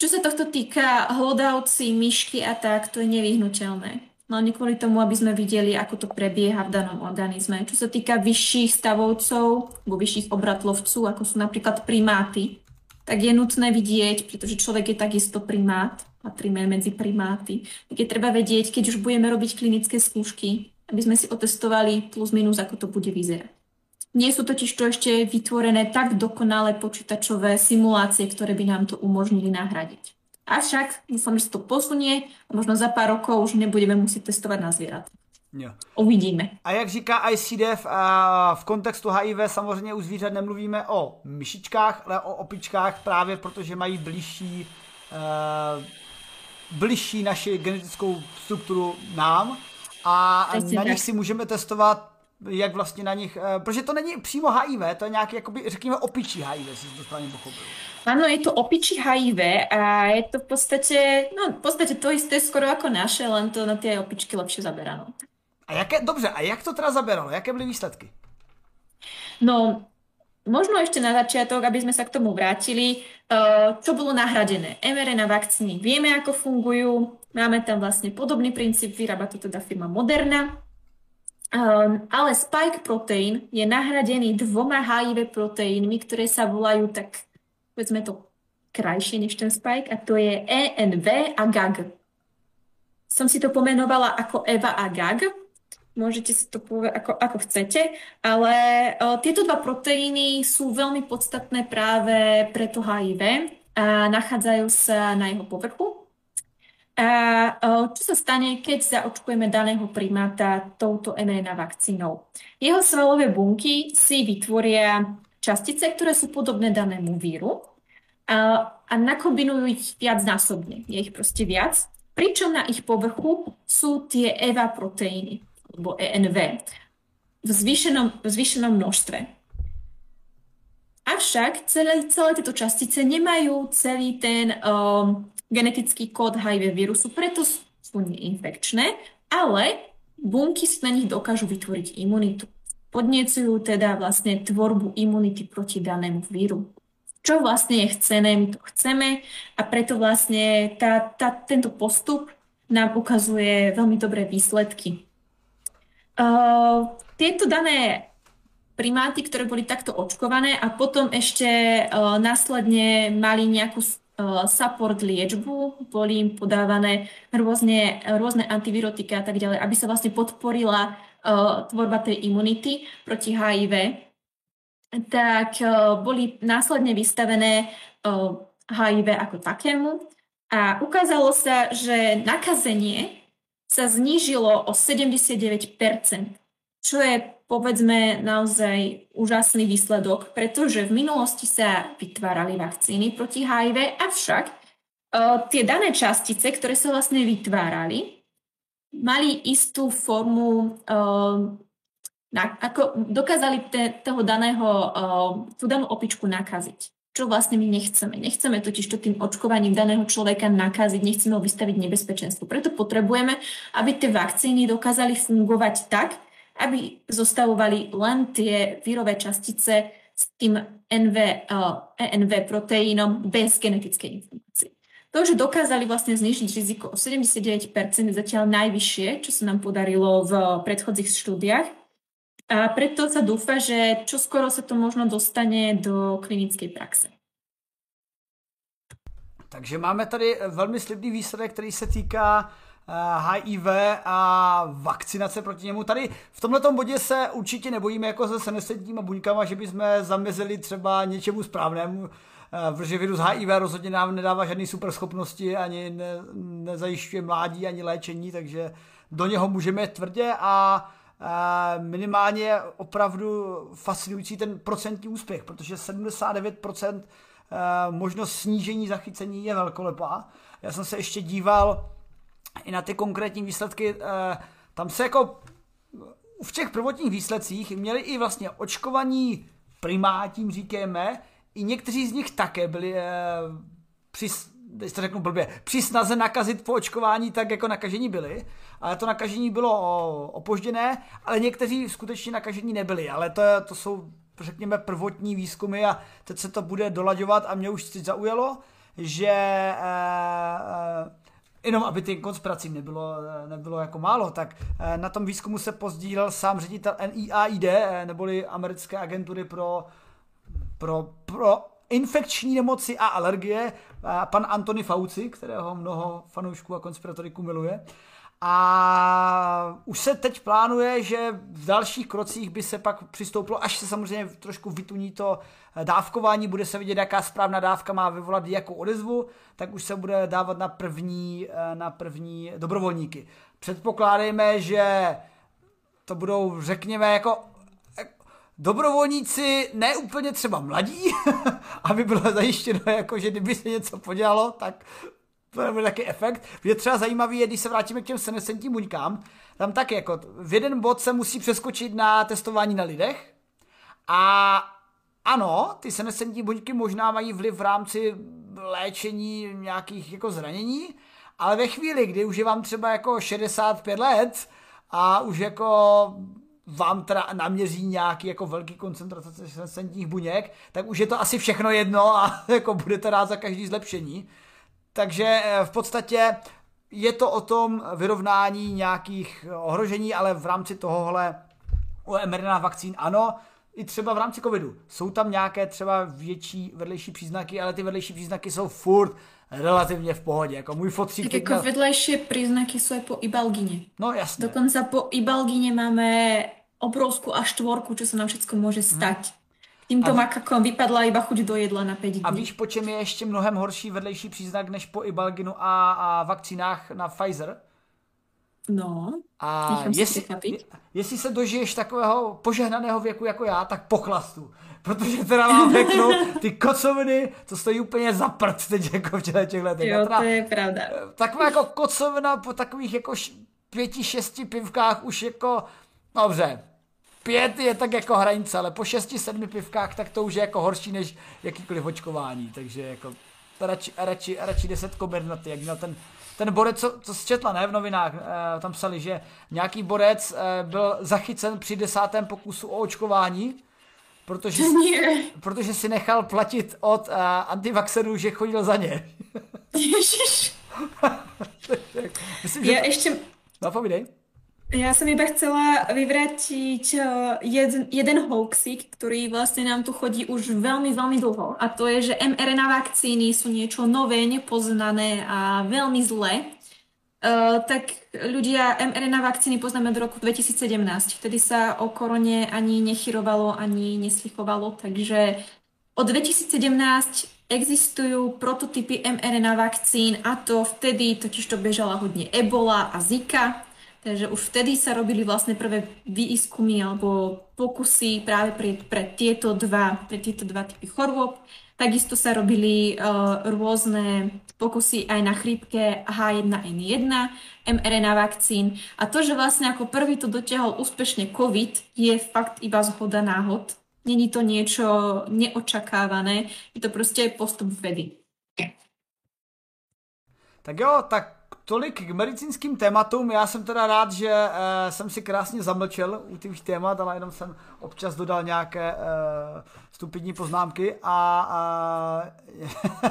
čo sa tohto týka hlodavci, myšky a tak, to je nevyhnutelné hlavne kvôli tomu, aby sme videli, ako to prebieha v danom organizme. Čo sa týka vyšších stavovcov, alebo vyšších obratlovcov, ako sú napríklad primáty, tak je nutné vidieť, pretože človek je takisto primát, patríme medzi primáty, tak je treba vedieť, keď už budeme robiť klinické skúšky, aby sme si otestovali plus minus, ako to bude vyzerať. Nie sú totiž to ešte vytvorené tak dokonalé počítačové simulácie, ktoré by nám to umožnili nahradiť. Avšak dúfam, že sa to posunie a možno za pár rokov už nebudeme muset testovat na zvířat. Jo. Uvidíme. A jak říká ICDF, v kontextu HIV samozřejmě u zvířat nemluvíme o myšičkách, ale o opičkách právě protože mají blížší, blížší naši genetickou strukturu nám a na nich si můžeme testovat jak vlastně na nich, protože to není přímo HIV, to je nějaký, jakoby, řekněme, opičí HIV, jestli to správně pochopil. Áno, je to opičí HIV a je to v podstate, no v podstate to isté skoro ako naše, len to na tie opičky lepšie zaberano. A jaké, dobře, a jak to teda zaberalo? Jaké byly výsledky? No, Možno ešte na začiatok, aby sme sa k tomu vrátili, čo bolo nahradené. mRNA vakcíny vieme, ako fungujú, máme tam vlastne podobný princíp, vyrába to teda firma Moderna, ale spike proteín je nahradený dvoma HIV proteínmi, ktoré sa volajú tak, povedzme to krajšie než ten spike, a to je ENV a GAG. Som si to pomenovala ako EVA a GAG, môžete si to povedať ako, ako chcete, ale o, tieto dva proteíny sú veľmi podstatné práve pre to HIV a nachádzajú sa na jeho povrchu. A o, čo sa stane, keď zaočkujeme daného primáta touto mRNA vakcínou? Jeho svalové bunky si vytvoria častice, ktoré sú podobné danému víru a, a nakombinujú ich viacnásobne. Je ich proste viac. Pričom na ich povrchu sú tie EVA proteíny alebo ENV v zvýšenom, v zvýšenom množstve. Avšak celé, celé tieto častice nemajú celý ten um, genetický kód HIV vírusu, preto sú neinfekčné, ale bunky si na nich dokážu vytvoriť imunitu. Podniecujú teda vlastne tvorbu imunity proti danému víru. Čo vlastne je chcené, my to chceme a preto vlastne tá, tá, tento postup nám ukazuje veľmi dobré výsledky. Uh, tieto dané primáty, ktoré boli takto očkované a potom ešte uh, následne mali nejakú uh, support liečbu, boli im podávané rôzne, rôzne antivirotika a tak ďalej, aby sa vlastne podporila tvorba tej imunity proti HIV, tak uh, boli následne vystavené HIV ako takému. A ukázalo sa, že nakazenie sa znížilo o 79%, čo je povedzme naozaj úžasný výsledok, pretože v minulosti sa vytvárali vakcíny proti HIV, avšak tie dané častice, ktoré sa vlastne vytvárali, mali istú formu, uh, na, ako dokázali te, toho daného, uh, tú danú opičku nakaziť čo vlastne my nechceme. Nechceme totiž to tým očkovaním daného človeka nakaziť, nechceme ho vystaviť nebezpečenstvu. Preto potrebujeme, aby tie vakcíny dokázali fungovať tak, aby zostavovali len tie vírové častice s tým NV, uh, eh, ENV proteínom bez genetickej informácie. To, že dokázali vlastne znižiť riziko o 79% je zatiaľ najvyššie, čo sa nám podarilo v predchodzích štúdiách. A preto sa dúfa, že čoskoro sa to možno dostane do klinické praxe. Takže máme tady velmi slibný výsledek, který se týká HIV eh, a vakcinace proti němu. Tady v tomto bodě se určitě nebojíme jako se senesentníma buňkama, že bychom zamezili třeba něčemu správnému, protože virus HIV rozhodně nám nedává žádné superschopnosti, ani ne, nezajišťuje mládí, ani léčení, takže do něho můžeme tvrdě a minimálně opravdu fascinující ten procentní úspěch, protože 79% možnost snížení zachycení je velkolepá. Já jsem se ještě díval i na ty konkrétní výsledky, tam se jako v těch prvotních výsledcích měli i vlastně očkovaní primátím, říkáme, i někteří z nich také byli při když to řeknu blbě, při snaze nakazit po očkování tak jako nakažení byli, ale to nakažení bylo opožděné, ale někteří skutečně nakažení nebyli, ale to, to jsou řekněme prvotní výzkumy a teď se to bude dolaďovat a mě už teď zaujalo, že eh, eh, jenom aby ty konspiracím nebylo, nebylo jako málo, tak eh, na tom výzkumu se pozdílel sám ředitel NIAID, eh, neboli americké agentury pro, pro, pro infekční nemoci a alergie, pan Antony Fauci, kterého mnoho fanoušků a konspiratoriků miluje. A už se teď plánuje, že v dalších krocích by se pak přistoupilo, až se samozřejmě trošku vytuní to dávkování, bude se vidět, jaká správná dávka má vyvolat jakou odezvu, tak už se bude dávat na první, na první dobrovolníky. Předpokládejme, že to budou, řekněme, jako dobrovolníci ne úplně třeba mladí, aby bylo zajištěno, jako, že kdyby se něco podělalo, tak to nebude taky efekt. Je třeba zajímavý, je, když se vrátíme k těm senescentním buňkám, tam tak jako v jeden bod se musí přeskočit na testování na lidech a ano, ty senescentní buňky možná mají vliv v rámci léčení nějakých jako zranění, ale ve chvíli, kdy už je vám třeba jako 65 let a už jako vám teda naměří nějaký jako velký koncentrace senescentních buněk, tak už je to asi všechno jedno a jako budete rád za každý zlepšení. Takže v podstatě je to o tom vyrovnání nějakých ohrožení, ale v rámci tohohle u mRNA vakcín ano, i třeba v rámci covidu. Jsou tam nějaké třeba větší vedlejší příznaky, ale ty vedlejší příznaky jsou furt relativně v pohodě. Jako můj fotřík... Tak jako měl... vedlejší příznaky jsou po ibalgině. No jasně. Dokonce po ibalgině máme obrovskou až štvorku, co se nám všechno může stať. Hmm. Týmto a... makakom vypadla iba chuť do jedla na 5 dní. A víš, po čem je ještě mnohem horší vedlejší příznak než po ibalginu a, a vakcínách na Pfizer? No, a jestli, jestli se dožiješ takového požehnaného věku jako já, tak pochlastu. Protože teda mám řeknu, ty kocoviny, to stojí úplně za prd teď jako v těch letech. Jo, to je pravda. Taková jako kocovina po takových jako pěti, šesti pivkách už jako, dobře, pět je tak jako hranice, ale po šesti, sedmi pivkách tak to už je jako horší než jakýkoliv očkování, takže jako radši, radši, radši deset komer na ty, jak měl ten ten borec, co, co zčetla, ne, v novinách, e, tam psali, že nějaký borec e, byl zachycen při desátém pokusu o očkování, protože, si, protože si nechal platit od e, antivaxerů, že chodil za ně. Ježiš. Myslím, že... Já to... ještě... No, povídej. Já jsem iba chcela vyvrátiť jeden, jeden hoaxík, ktorý vlastne nám tu chodí už veľmi, veľmi dlho. A to je, že mRNA vakcíny sú niečo nové, nepoznané a veľmi zlé. Uh, tak ľudia, mRNA vakcíny poznáme do roku 2017. Vtedy sa o korone ani nechyrovalo, ani neslichovalo, takže od 2017 existujú prototypy mRNA vakcín a to vtedy totiž to bežala hodne Ebola a Zika. Takže už vtedy sa robili vlastne prvé výskumy alebo pokusy práve pre, pre, tieto, dva, pre tieto dva typy chorôb. Takisto sa robili uh, rôzne pokusy aj na chrípke H1N1, mRNA vakcín. A to, že vlastne ako prvý to dotiahol úspešne COVID, je fakt iba zhoda náhod. Není to niečo neočakávané, je to prostě postup vedy. Tak jo, tak tolik k medicínským tématům. Já jsem teda rád, že uh, jsem si krásně zamlčel u těch témat, ale jenom jsem občas dodal nějaké uh, stupidní poznámky a uh,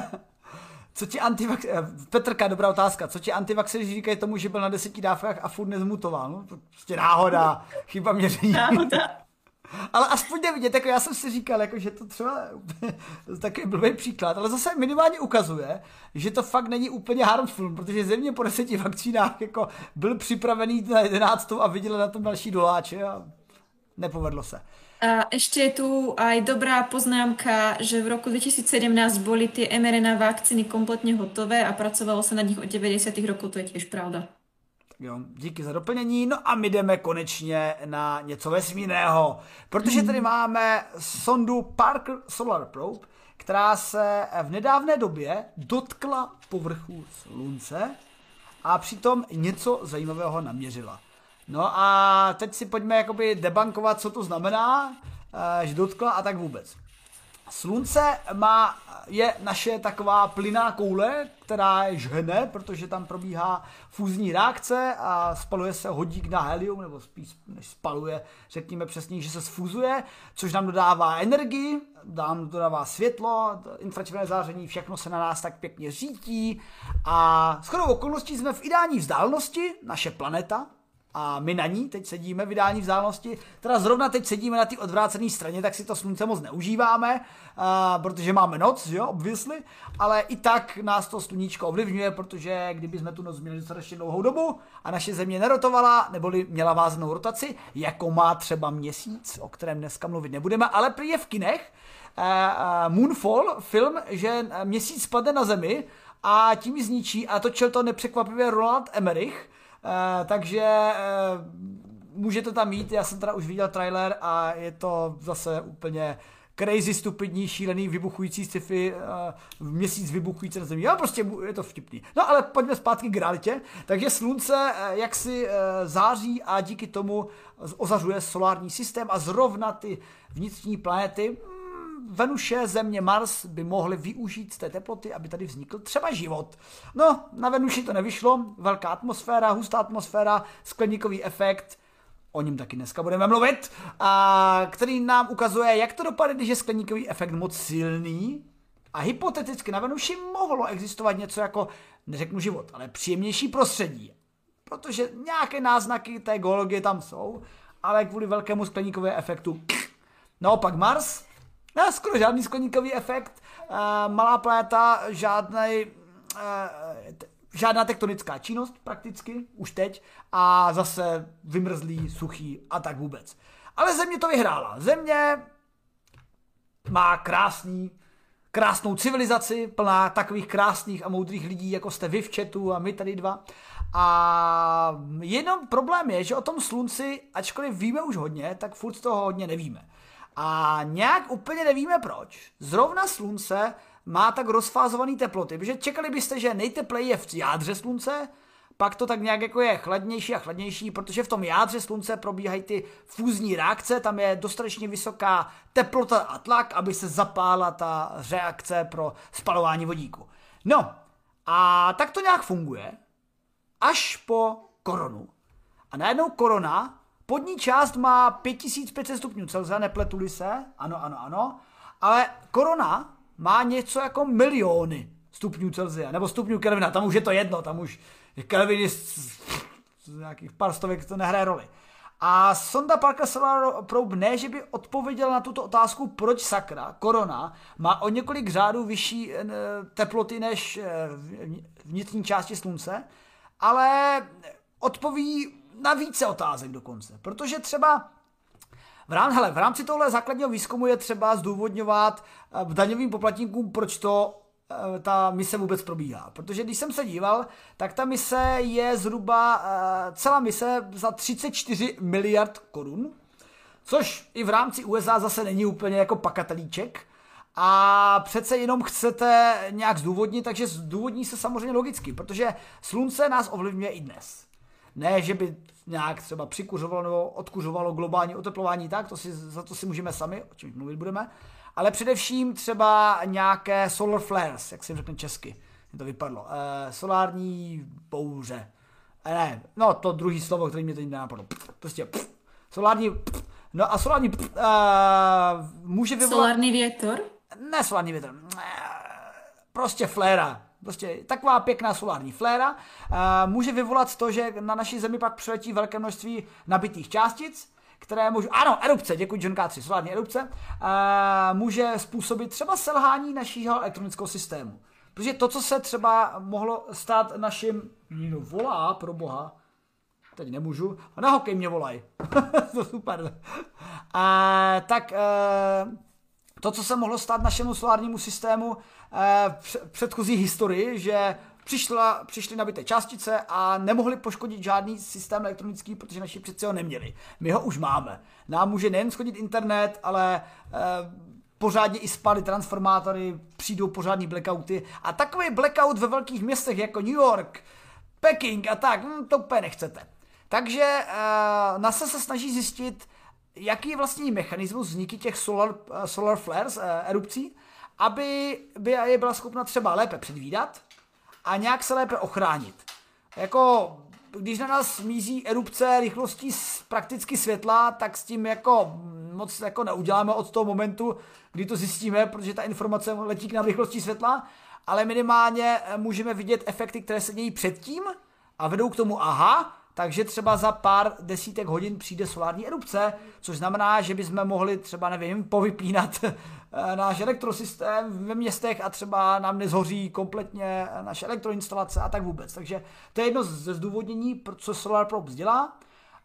co ti antivax... Petrka, dobrá otázka. Co ti antivaxeři říkají tomu, že byl na deseti dávkách a furt nezmutoval? No, prostě náhoda, chyba měření. Náhoda. Ale aspoň jde vidět, jako já jsem si říkal, jako, že to třeba takový blbý příklad, ale zase minimálně ukazuje, že to fakt není úplně harmful, protože země po deseti vakcínách jako byl připravený na jedenáctou a viděl na tom další doláče a nepovedlo se. A ešte je tu aj dobrá poznámka, že v roku 2017 boli tie mRNA vakcíny kompletne hotové a pracovalo sa na nich od 90. rokov, to je tiež pravda. Jo, díky za doplnění. No a my jdeme konečně na něco vesmírného, protože tady máme sondu Parker Solar Probe, která se v nedávné době dotkla povrchu Slunce a přitom něco zajímavého naměřila. No a teď si pojďme jakoby debankovat, co to znamená, eh, že dotkla a tak vůbec. Slunce má, je naše taková plyná koule, která je žhne, protože tam probíhá fúzní reakce a spaluje se hodík na helium, nebo spíš než spaluje, řekněme přesně, že se sfúzuje, což nám dodává energii, nám dodává světlo, infračervené záření, všechno se na nás tak pěkně řítí a shodou okolností jsme v ideální vzdálenosti, naše planeta, a my na ní teď sedíme v ideální vzdálenosti, teda zrovna teď sedíme na té odvrácené straně, tak si to slunce moc neužíváme, a, protože máme noc, jo, obvysli, ale i tak nás to sluníčko ovlivňuje, protože kdyby jsme tu noc měli dostatečně dlouhou dobu a naše země nerotovala, neboli měla vázanou rotaci, jako má třeba měsíc, o kterém dneska mluvit nebudeme, ale prý je v kinech, a Moonfall, film, že měsíc spadne na zemi a tím ji zničí. A točil to nepřekvapivě Roland Emmerich, Uh, takže uh, můžete tam mít, já jsem teda už viděl trailer a je to zase úplně crazy, stupidní, šílený, vybuchující sci-fi, uh, měsíc vybuchující na zemi. Já prostě je to vtipný. No ale pojďme zpátky k realitě. Takže slunce uh, jaksi uh, září a díky tomu ozařuje solární systém a zrovna ty vnitřní planety Venuše, Země, Mars by mohly využít z té teploty, aby tady vznikl třeba život. No, na Venuši to nevyšlo, velká atmosféra, hustá atmosféra, skleníkový efekt, o něm taky dneska budeme mluvit, a který nám ukazuje, jak to dopadne, když je skleníkový efekt moc silný a hypoteticky na Venuši mohlo existovat něco jako, neřeknu život, ale příjemnější prostředí. Protože nějaké náznaky té geologie tam jsou, ale kvůli velkému skleníkovému efektu. Naopak Mars, ne, skoro žádný skleníkový efekt, malá planeta, žádný žádná tektonická činnost prakticky, už teď, a zase vymrzlý, suchý a tak vůbec. Ale země to vyhrála. Země má krásný, krásnou civilizaci, plná takových krásných a moudrých lidí, jako jste vy v chatu a my tady dva. A jenom problém je, že o tom slunci, ačkoliv víme už hodně, tak furt z toho hodně nevíme. A nějak úplně nevíme proč. Zrovna slunce má tak rozfázovaný teploty, protože čekali byste, že nejtepleji je v jádře slunce, pak to tak nějak jako je chladnější a chladnější, protože v tom jádře slunce probíhají ty fúzní reakce, tam je dostatečně vysoká teplota a tlak, aby se zapála ta reakce pro spalování vodíku. No, a tak to nějak funguje, až po koronu. A najednou korona, podní část má 5500 stupňů Celsia, nepletuli se, ano, ano, ano, ale korona má něco jako miliony stupňů Celsia, nebo stupňů Kelvina, tam už je to jedno, tam už Kelvin je z, nějakých pár stovek, to nehraje roli. A sonda Parker Solar Probe ne, že by odpověděla na tuto otázku, proč sakra, korona, má o několik řádů vyšší eh, teploty než eh, vnitřní části slunce, ale odpoví na více otázek dokonce. Protože třeba v, rám, hele, v rámci tohle základního výzkumu je třeba zdůvodňovat eh, daňovým poplatníkům, proč to eh, ta mise vůbec probíhá. Protože když jsem se díval, tak ta mise je zhruba eh, celá mise za 34 miliard korun, což i v rámci USA zase není úplně jako pakatelíček. A přece jenom chcete nějak zdůvodnit, takže zdůvodní se samozřejmě logicky, protože slunce nás ovlivňuje i dnes. Ne, že by nějak třeba přikuřovalo nebo odkuřovalo globální oteplování, tak to si, za to si můžeme sami, o čem mluvit budeme, ale především třeba nějaké solar flares, jak se řekne česky, jak to vypadlo, e, solární bouře. E, ne, no to druhý slovo, který mě teď nenapadlo. Prostě pff, solární, pff, no a solární pff, e, může vyvolat... Solární větor? Ne solární větor, e, prostě fléra, Prostě taková pěkná solární fléra uh, může vyvolat to, že na naší Zemi pak přiletí velké množství nabitých částic, které můžou, ano, erupce, děkuji John K3, solární erupce, uh, může způsobit třeba selhání našího elektronického systému. Protože to, co se třeba mohlo stát našim, no volá, pro boha, teď nemůžu, na hokej mě volají, to super. Uh, tak uh, to, co se mohlo stát našemu solárnímu systému eh, v předchozí historii, že přišla, přišly nabité částice a nemohli poškodit žádný systém elektronický, protože naši přeci ho neměli. My ho už máme. Nám může nejen schodit internet, ale eh, pořádně i spaly transformátory, přijdou pořádní blackouty a takový blackout ve velkých městech jako New York, Peking a tak, hm, to úplně nechcete. Takže eh, NASA se snaží zjistit, jaký je vlastně mechanismus vzniky těch solar, eh, solar flares, eh, erupcí, aby by je byla schopna třeba lépe předvídat a nějak se lépe ochránit. Jako, když na nás mízí erupce rychlostí prakticky světla, tak s tím jako moc jako neuděláme od toho momentu, kdy to zjistíme, protože ta informace letí k nám rychlostí světla, ale minimálně můžeme vidět efekty, které se dějí předtím a vedou k tomu, aha, takže třeba za pár desítek hodin přijde solární erupce, což znamená, že bychom mohli třeba, nevím, povypínat eh, náš elektrosystém ve městech a třeba nám nezhoří kompletně naše elektroinstalace a tak vůbec. Takže to je jedno ze zdůvodnění, co Solar Probes dělá.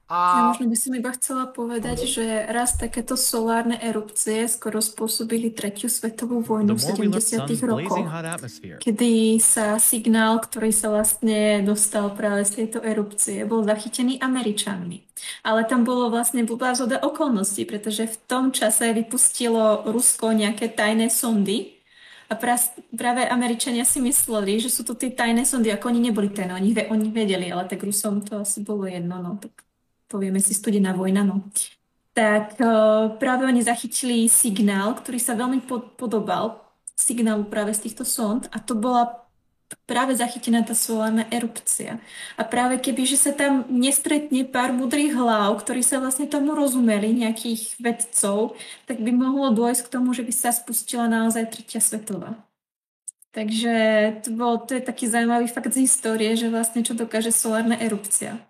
A... Ja možno by som iba chcela povedať, že raz takéto solárne erupcie skoro spôsobili tretiu svetovú vojnu v 70. rokoch, kedy sa signál, ktorý sa vlastne dostal práve z tejto erupcie, bol zachytený Američanmi. Ale tam bolo vlastne blbá zhoda okolností, pretože v tom čase vypustilo Rusko nejaké tajné sondy, a práve Američania si mysleli, že sú to tie tajné sondy, ako oni neboli tajné, oni, oni vedeli, ale tak Rusom to asi bolo jedno, no tak povieme si studená vojna, no, tak uh, práve oni zachytili signál, ktorý sa veľmi pod, podobal signálu práve z týchto sond a to bola práve zachytená tá solárna erupcia. A práve keby, že sa tam nestretne pár mudrých hlav, ktorí sa vlastne tomu rozumeli, nejakých vedcov, tak by mohlo dôjsť k tomu, že by sa spustila naozaj tretia svetová. Takže to, bol, to je taký zajímavý fakt z histórie, že vlastně čo dokáže solárna erupcia.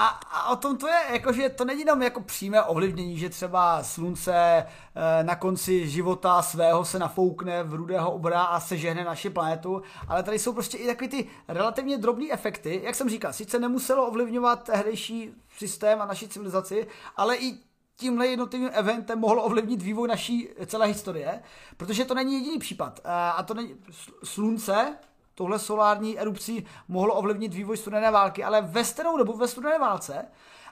A, a o tom to je, jakože to není jenom jako přímé ovlivnění, že třeba slunce e, na konci života svého se nafoukne v rudého obra a sežehne naši planetu, ale tady jsou prostě i takové ty relativně drobné efekty, jak jsem říkal, sice nemuselo ovlivňovat tehdejší systém a naši civilizaci, ale i tímhle jednotlivým eventem mohlo ovlivnit vývoj naší celé historie, protože to není jediný případ. E, a to není slunce, tohle solární erupcí mohlo ovlivnit vývoj studené války, ale ve stejnou dobu ve studené válce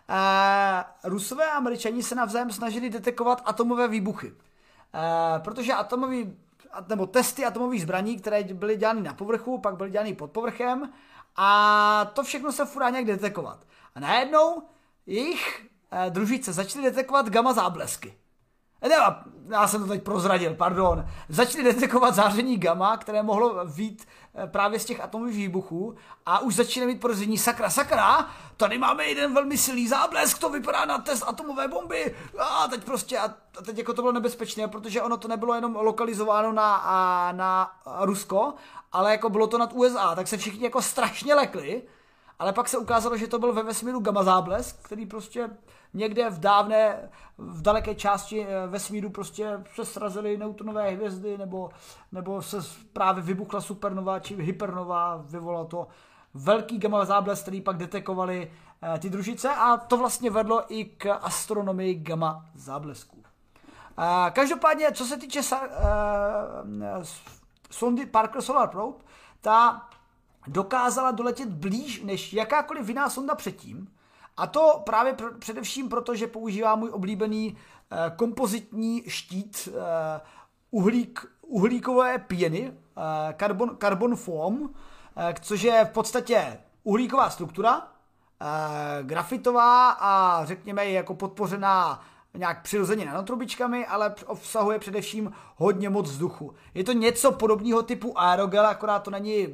eh, Rusové a Američani se navzájem snažili detekovat atomové výbuchy. Eh, protože atomový, nebo testy atomových zbraní, které byly dělány na povrchu, pak byly dělány pod povrchem a to všechno se furt nějak detekovat. A najednou jejich eh, družice začaly detekovat gamma záblesky. Ne, já jsem to teď prozradil, pardon. Začali detekovat záření gamma, které mohlo vít eh, právě z těch atomových výbuchů a už začínají mít porození sakra, sakra, tady máme jeden velmi silný záblesk, to vypadá na test atomové bomby a teď prostě, a teď jako to bylo nebezpečné, protože ono to nebylo jenom lokalizováno na, na Rusko, ale jako bylo to nad USA, tak se všichni jako strašně lekli, ale pak se ukázalo, že to byl ve vesmíru gamma záblesk, který prostě někde v dávné, v daleké části eh, vesmíru prostě se srazily neutronové hvězdy, nebo, nebo se právě vybuchla supernova či hypernova, vyvolalo to velký gamma záblesk, který pak detekovali eh, ty družice a to vlastně vedlo i k astronomii gamma záblesků. Eh, každopádně, co se týče sondy Parker Solar Probe, ta dokázala doletět blíž než jakákoliv jiná sonda předtím, a to právě pr- především proto, že používá můj oblíbený eh, kompozitní štít eh, uhlík, uhlíkové pěny, eh, carbon, carbon foam, eh, což je v podstatě uhlíková struktura, eh, grafitová a řekněme jako podpořená nějak přirozeně nanotrubičkami, ale obsahuje především hodně moc vzduchu. Je to něco podobného typu aerogel, akorát to není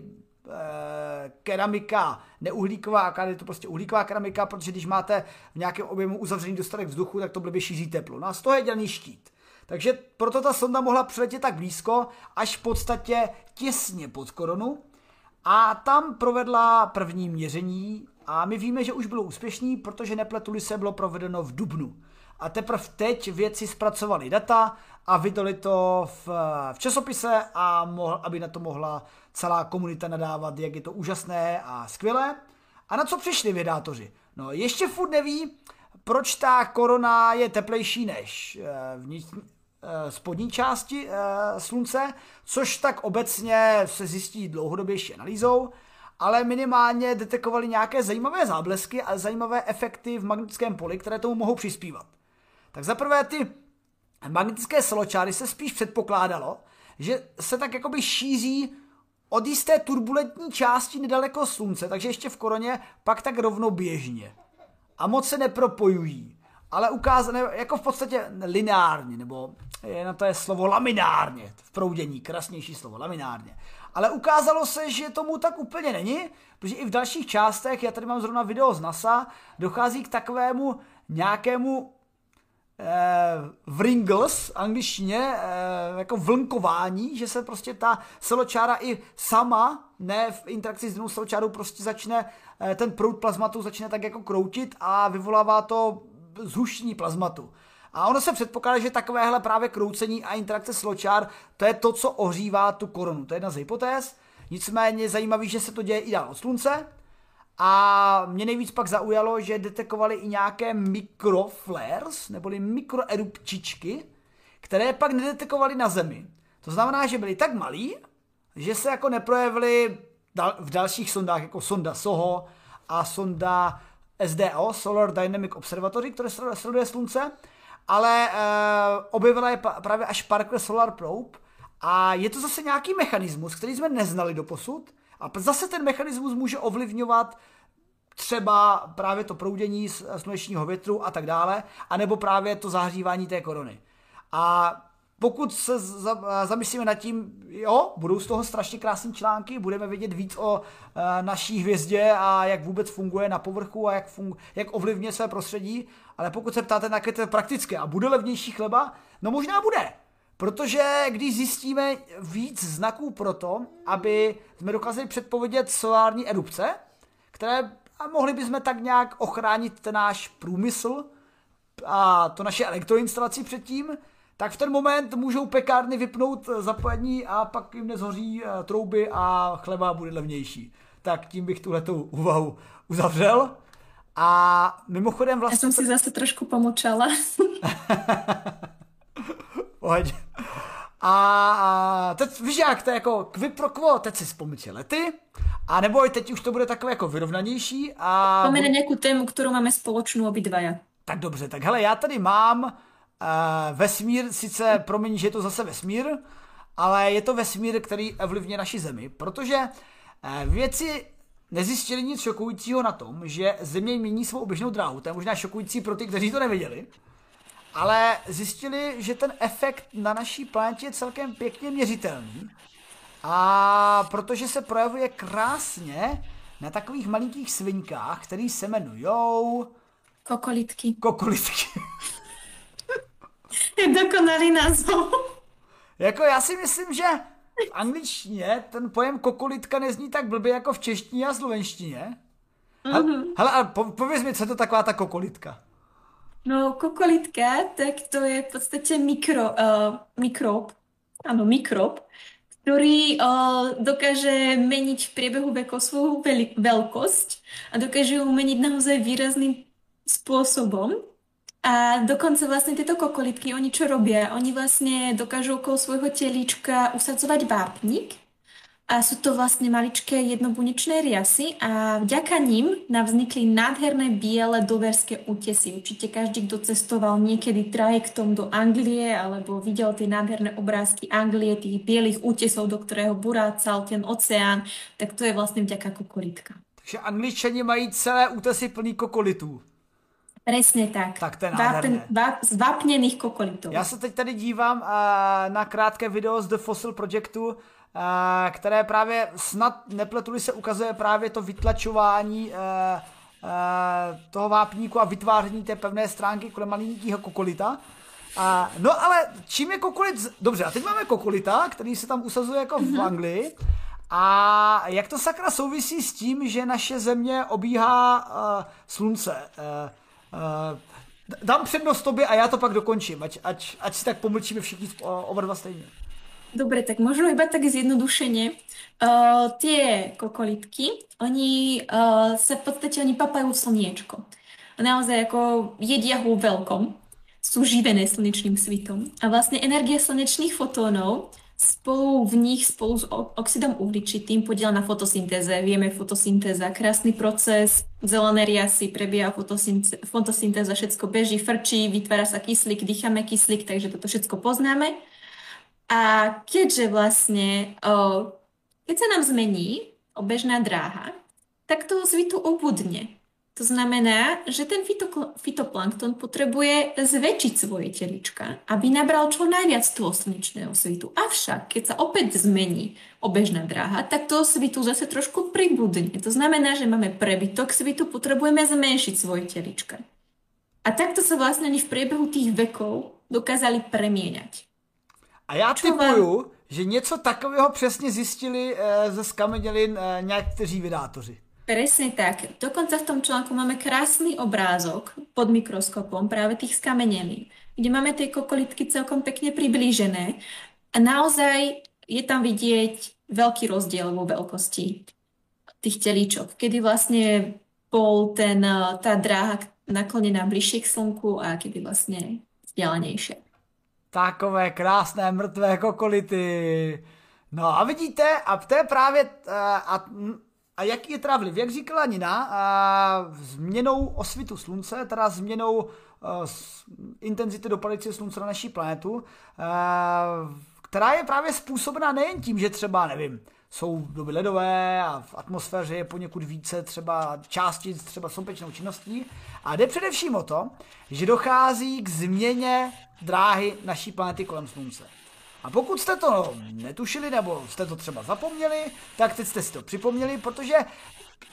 keramika neuhlíková, a je to prostě uhlíková keramika, protože když máte v nějakém objemu uzavřený dostatek vzduchu, tak to blbě šíří teplo. No a z toho je dělaný štít. Takže proto ta sonda mohla přiletět tak blízko, až v podstatě těsně pod koronu. A tam provedla první měření a my víme, že už bylo úspěšný, protože nepletuli se bylo provedeno v Dubnu. A teprve teď věci zpracovali data a vydali to v, v časopise, a mohl, aby na to mohla celá komunita nadávat, jak je to úžasné a skvělé. A na co přišli vědátoři? No ještě furt neví, proč ta korona je teplejší než eh, v ní, eh, spodní části eh, slunce, což tak obecně se zjistí dlouhodobější analýzou, ale minimálně detekovali nějaké zajímavé záblesky a zajímavé efekty v magnetickém poli, které tomu mohou přispívat. Tak zaprvé ty magnetické soločáry se spíš předpokládalo, že se tak jakoby šíří od jisté turbulentní části nedaleko slunce, takže ještě v koroně, pak tak rovnoběžně. A moc se nepropojují, ale ukázané jako v podstatě lineárně, nebo je na to je slovo laminárně, v proudění, krásnější slovo, laminárně. Ale ukázalo se, že tomu tak úplně není, protože i v dalších částech, já tady mám zrovna video z NASA, dochází k takovému nějakému v Ringles, angličtině, eh, jako vlnkování, že se prostě ta seločára i sama, ne v interakci s jinou seločárou, prostě začne, eh, ten proud plazmatu začne tak jako kroutit a vyvolává to zhuštění plazmatu. A ono se předpokládá, že takovéhle právě kroucení a interakce sločár, to je to, co ohřívá tu korunu. To je jedna z hypotéz. Nicméně zajímavý, že se to děje i dál od slunce. A mě nejvíc pak zaujalo, že detekovali i nějaké mikroflares, neboli mikroerupčičky, které pak nedetekovali na Zemi. To znamená, že byly tak malí, že se jako neprojevily v dalších sondách, jako sonda SOHO a sonda SDO, Solar Dynamic Observatory, které sleduje Slunce, ale e, objevila je právě až Parker Solar Probe a je to zase nějaký mechanismus, který jsme neznali do posud, a zase ten mechanismus může ovlivňovat třeba právě to proudění slunečního větru a tak dále, anebo právě to zahřívání té korony. A pokud se za, zamyslíme nad tím, jo, budou z toho strašně krásné články, budeme vědět víc o e, naší hvězdě a jak vůbec funguje na povrchu a jak, fungu, jak ovlivňuje své prostředí, ale pokud se ptáte na to praktické a bude levnější chleba, no možná bude. Protože když zjistíme víc znaků pro to, aby jsme dokázali předpovědět solární erupce, které a mohli bychom tak nějak ochránit ten náš průmysl a to naše elektroinstalaci předtím, tak v ten moment můžou pekárny vypnout zapojení a pak jim nezhoří eh, trouby a chleba bude levnější. Tak tím bych tuhle úvahu uzavřel. A mimochodem vlastně... Já jsem si zase trošku pomlčala. Pojď. A, teď víš jak, to je jako quid pro quo, teď si vzpomíš lety, a nebo teď už to bude takové jako vyrovnanější. A... Máme na nějakou tému, kterou máme společnou obidvaja. Tak dobře, tak hele, já tady mám uh, vesmír, sice promiň, že je to zase vesmír, ale je to vesmír, který ovlivňuje naši zemi, protože uh, věci nezjistili nic šokujícího na tom, že Země mění svou oběžnou dráhu. To je možná šokující pro ty, kteří to nevěděli. Ale zjistili, že ten efekt na naší planetě je celkem pěkně měřitelný. A protože se projevuje krásně na takových malinkých svinkách, který se jmenujou... Kokolitky. Kokolitky. je dokonalý názov. jako já si myslím, že v angličtině ten pojem kokolitka nezní tak blbě jako v češtině a slovenštině. Mm-hmm. Hele, ale po, pověz mi, co je to taková ta kokolitka? No, kokolitka, tak to je v podstatě mikro, uh, mikrob, ano, mikrob, ktorý uh, dokáže meniť v priebehu vekov svoju veľkosť a dokáže ju meniť naozaj výrazným spôsobom. A dokonca vlastne tieto kokolitky, oni čo robia? Oni vlastne dokážu okolo svojho telíčka usadzovať vápnik a sú to vlastne maličké jednobunečné riasy a vďaka ním navznikli nádherné biele doverské útesy. Určite každý, kto cestoval niekedy trajektom do Anglie alebo videl tie nádherné obrázky Anglie, tých bielých útesov, do ktorého burácal ten oceán, tak to je vlastne vďaka kokolitka. Takže angličani mají celé útesy plný kokolitů. Přesně tak. Tak je Vápen, váp, z vápněných kokolitů. Já se teď tady dívám uh, na krátké video z The Fossil Projectu, které právě snad nepletuli se ukazuje právě to vytlačování eh, eh, toho vápníku a vytváření té pevné stránky kolem malinkého kokolita. A, no ale čím je kokolit? Dobře, a teď máme kokolita, který se tam usazuje jako v mm-hmm. Anglii. A jak to sakra souvisí s tím, že naše země obíhá uh, slunce? Uh, uh, dám přednost tobě a já to pak dokončím, ať, ať, ať si tak pomlčíme všichni oba dva stejně. Dobre, tak možno iba tak zjednodušene. Uh, tie kokolitky, oni uh, sa v podstate oni papajú slniečko. Naozaj ako jedia ho veľkom, sú živené slnečným svitom. A vlastne energia slnečných fotónov spolu v nich spolu s oxidom uhličitým podiel na fotosyntéze. Vieme, fotosyntéza, krásny proces, zelené riasy, prebieha fotosyntéza, všetko beží, frčí, vytvára sa kyslík, dýchame kyslík, takže toto všetko poznáme. A keďže vlastne, o, keď sa nám zmení obežná dráha, tak toho svitu obudne. To znamená, že ten fitoplankton potrebuje zväčšiť svoje telička, aby nabral čo najviac toho slnečného svitu. Avšak, keď sa opäť zmení obežná dráha, tak toho svitu zase trošku pribudne. To znamená, že máme prebytok svitu, potrebujeme zmenšiť svoje telička. A takto sa vlastne ani v priebehu tých vekov dokázali premieňať. A já typuju, že něco takového přesně zjistili e, ze skamenělin e, někteří vydátoři. Presne tak. Dokonca v tom článku máme krásny obrázok pod mikroskopom práve tých skamenelín, kde máme tie kokolitky celkom pekne priblížené a naozaj je tam vidieť veľký rozdiel vo veľkosti tých telíčok, kedy vlastne bol ten, tá dráha naklonená bližšie k slnku a kedy vlastne vzdialenejšie. Takové krásné mrtvé kokolity. No a vidíte, a to je právě, eh, a, a jaký je teda vliv? Jak říkala Nina, a změnou osvitu slunce, teda změnou a, eh, intenzity dopadající slunce na naší planetu, a, eh, která je právě způsobena nejen tím, že třeba, nevím, jsou doby ledové a v atmosféře je poněkud více třeba částic, třeba soupečnou činností. A jde především o to, že dochází k změně dráhy naší planety kolem Slunce. A pokud jste to netušili, nebo jste to třeba zapomněli, tak teď jste si to připomněli, protože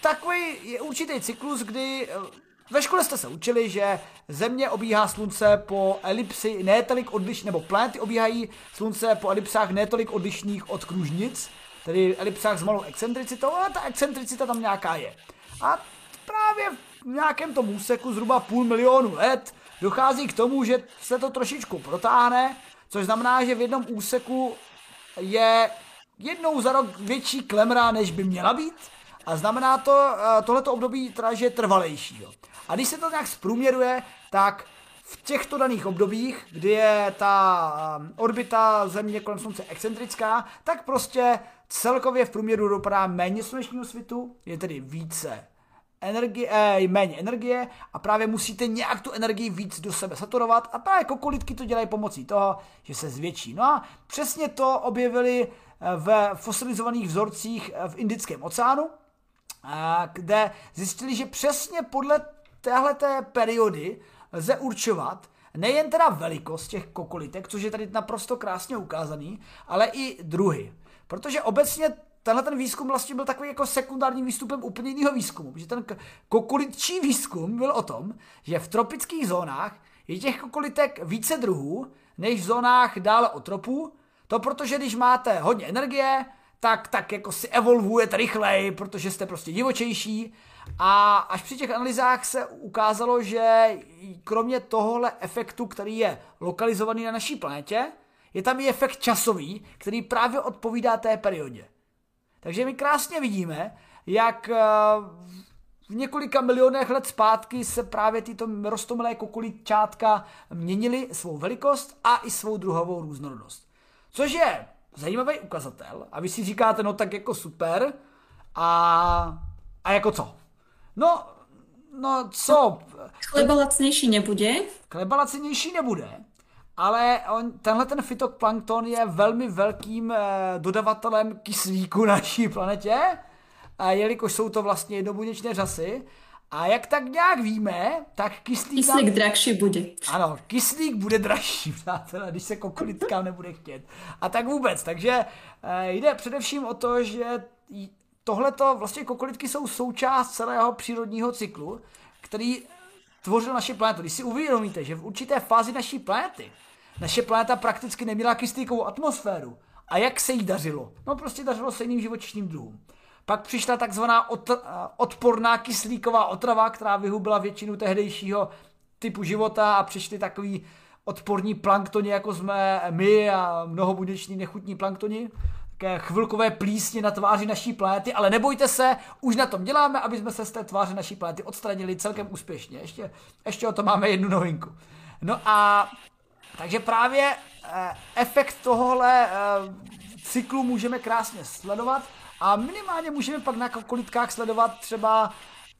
takový je určitý cyklus, kdy eh, ve škole jste se učili, že Země obíhá Slunce po elipsi netolik odlišných, nebo planety obíhají Slunce po elipsách netolik odlišných od kružnic, tedy elipsách s malou excentricitou, ale ta excentricita tam nějaká je. A právě v nějakém tom úseku zhruba půl milionu let dochází k tomu, že se to trošičku protáhne, což znamená, že v jednom úseku je jednou za rok větší klemra, než by měla být. A znamená to, eh, tohleto období teda, že je trvalejší. Jo. A když se to nějak zprůměruje, tak v těchto daných obdobích, kdy je ta eh, orbita Země kolem Slunce excentrická, tak prostě celkově v průměru dopadá méně slunečního svitu, je tedy více energie, eh, méně energie a právě musíte nějak tu energii víc do sebe saturovat a právě kokolitky to dělají pomocí toho, že se zvětší. No a přesně to objevili eh, v fosilizovaných vzorcích eh, v Indickém oceánu, eh, kde zjistili, že přesně podle téhleté periody lze určovat nejen teda velikost těch kokolitek, což je tady naprosto krásně ukázaný, ale i druhy. Protože obecně tenhle ten výzkum vlastně byl takový jako sekundárním výstupem úplně jiného výzkumu. Protože ten kokolitčí výzkum byl o tom, že v tropických zónách je těch kokolitek více druhů, než v zónách dále od tropů. To protože když máte hodně energie, tak, tak jako si evolvujete rychleji, protože jste prostě divočejší. A až při těch analýzách se ukázalo, že kromě tohohle efektu, který je lokalizovaný na naší planetě, je tam i efekt časový, který právě odpovídá té periodě. Takže my krásně vidíme, jak eh, v několika milionech let zpátky se právě tyto rostomilé kukuličátka měnily svou velikost a i svou druhovou různorodost. Což je zajímavý ukazatel a vy si říkáte, no tak jako super a, a jako co? No, no co? Chleba lacnější nebude. Chleba lacnější nebude, ale on, tenhle ten fytoplankton je velmi velkým eh, dodavatelem kyslíku na naší planetě, a jelikož jsou to vlastně jednobuněčné řasy. A jak tak nějak víme, tak kyslík... Kyslík nám... drahší bude. Ano, kyslík bude dražší, přátelé, když se kokolitkám nebude chtět. A tak vůbec, takže eh, jde především o to, že tohleto, vlastně kokolitky jsou součást celého přírodního cyklu, který tvořil naši planetu. Když si uvědomíte, že v určité fázi naší planety naše planeta prakticky neměla kyslíkovou atmosféru. A jak se jí dařilo? No prostě dařilo se jiným živočišným druhům. Pak přišla takzvaná odporná kyslíková otrava, která vyhubila většinu tehdejšího typu života a přišli takový odporní planktoni, jako jsme my a mnohobuněční nechutní planktoni. Také chvilkové plísně na tváři naší planety, ale nebojte se, už na tom děláme, aby jsme se z té tváře naší planety odstranili celkem úspěšně. Ještě, ještě o to máme jednu novinku. No a takže právě eh, efekt tohohle eh, cyklu můžeme krásně sledovat a minimálně můžeme pak na kolitkách sledovat třeba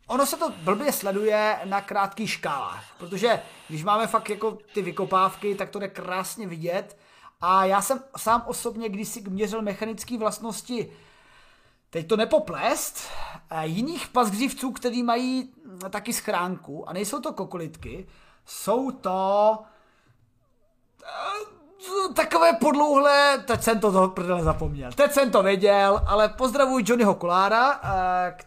Ono se to blbě sleduje na krátkých škálách, protože když máme fakt jako ty vykopávky, tak to jde krásně vidět. A já jsem sám osobně, když si měřil mechanické vlastnosti, teď to nepoplést, eh, jiných pasgřívců, který mají taky schránku, a nejsou to kokolitky, jsou to takové podlouhlé, teď jsem to prdele zapomněl, teď jsem to věděl, ale pozdravuji Johnnyho Kolára,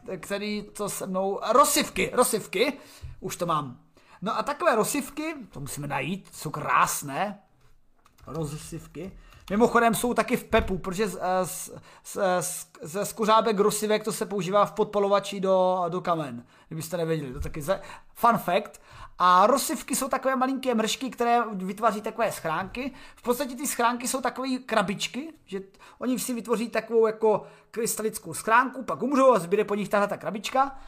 eh, který to se mnou, rozsivky, rozsivky, už to mám. No a takové rozsivky, to musíme najít, jsou krásné, rozsivky, Mimochodem jsou taky v PEPu, protože z, ze skuřábek rozsivek to se používá v podpalovači do, do kamen, kdybyste nevěděli. To taky fun fact. A rozsivky jsou takové malinké mršky, které vytváří takové schránky. V podstatě ty schránky jsou takové krabičky, že oni si vytvoří takovou jako krystalickou schránku, pak umřou a zbyde po nich tahle ta krabička.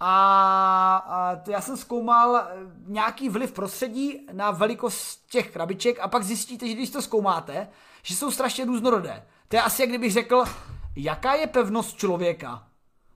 A, a já jsem zkoumal eh, nějaký vliv prostředí na velikost těch krabiček a pak zjistíte, že když to zkoumáte, že jsou strašně různorodé. To je asi jak kdybych řekl, jaká je pevnost člověka.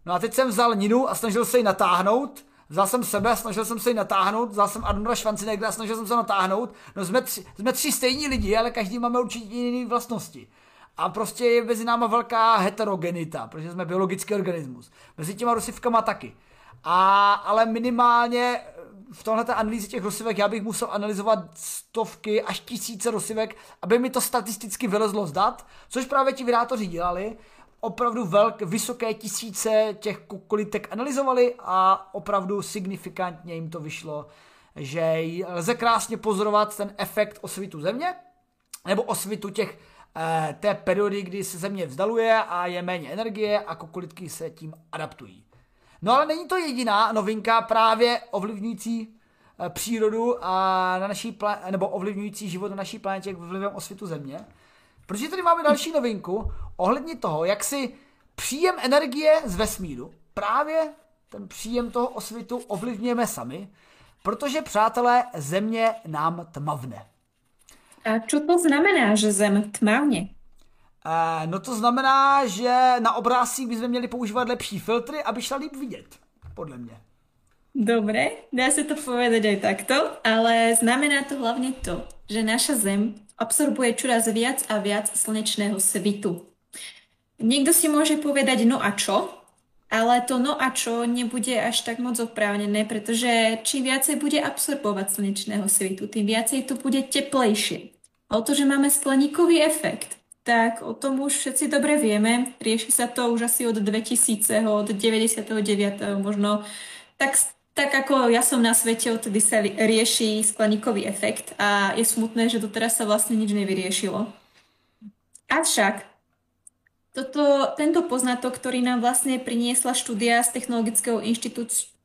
No a teď jsem vzal Ninu a snažil se ji natáhnout Vzal jsem sebe, snažil jsem se ji natáhnout, vzal jsem Arnolda Schwarzeneggera snažil jsem se natáhnout. No jsme tři, jsme tři stejní lidi, ale každý máme určitě jiné vlastnosti. A prostě je mezi náma velká heterogenita, protože jsme biologický organismus. Mezi těma rusivkama taky. A, ale minimálně v tohle analýze těch rozsivek já bych musel analyzovat stovky až tisíce rozsivek, aby mi to statisticky vylezlo z dat, což právě ti vydátoři dělali. Opravdu velk, vysoké tisíce těch kolitek analyzovali a opravdu signifikantně jim to vyšlo, že lze krásně pozorovat ten efekt osvitu země, nebo osvitu těch eh, té periody, kdy se země vzdaluje a je méně energie a kokolitky se tím adaptují. No ale není to jediná novinka právě ovlivňující eh, přírodu a na naší plá- nebo ovlivňující život na naší planetě vlivem osvětu Země. Protože tady máme další novinku ohledně toho, jak si příjem energie z vesmíru, právě ten příjem toho osvitu ovlivňujeme sami, protože, přátelé, Země nám tmavne. A co to znamená, že Zem tmavne? No to znamená, že na obrázcích bychom měli používat lepší filtry, aby šla líp vidět, podle mě. Dobre, dá se to povedať aj takto, ale znamená to hlavne to, že naša Zem absorbuje čoraz viac a viac slnečného svitu. Niekto si môže povedať no a čo, ale to no a čo nebude až tak moc oprávnené, pretože čím viacej bude absorbovať slnečného svitu, tým viacej to bude teplejšie. O to, že máme skleníkový efekt, tak o tom už všetci dobre vieme. Rieši sa to už asi od 2000, od 99. možno. Tak, tak ako ja som na svete, odtedy sa rieši skleníkový efekt a je smutné, že doteraz sa vlastne nič nevyriešilo. Avšak toto, tento poznatok, ktorý nám vlastne priniesla štúdia z Technologického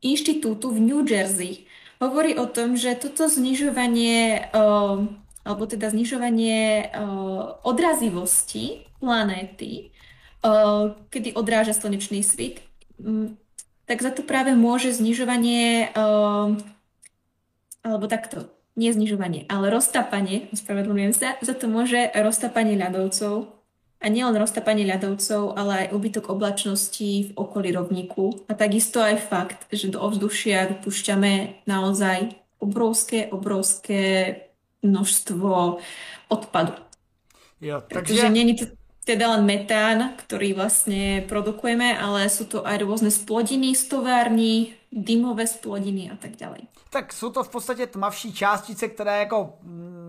inštitútu v New Jersey, hovorí o tom, že toto znižovanie alebo teda znižovanie uh, odrazivosti planéty, uh, kedy odráža slnečný svit, tak za to práve môže znižovanie, alebo takto, nie znižovanie, ale roztapanie, ospravedlňujem sa, za to môže roztapanie ľadovcov a nielen roztapanie ľadovcov, ale aj ubytok oblačnosti v okolí rovníku a takisto aj fakt, že do ovzdušia vypúšťame naozaj obrovské, obrovské množstvo odpadu. Jo, takže... Pretože není to teda len metán, ktorý vlastne produkujeme, ale sú to aj rôzne splodiny z tovární, dymové splodiny a tak ďalej. Tak jsou to v podstatě tmavší částice, které jako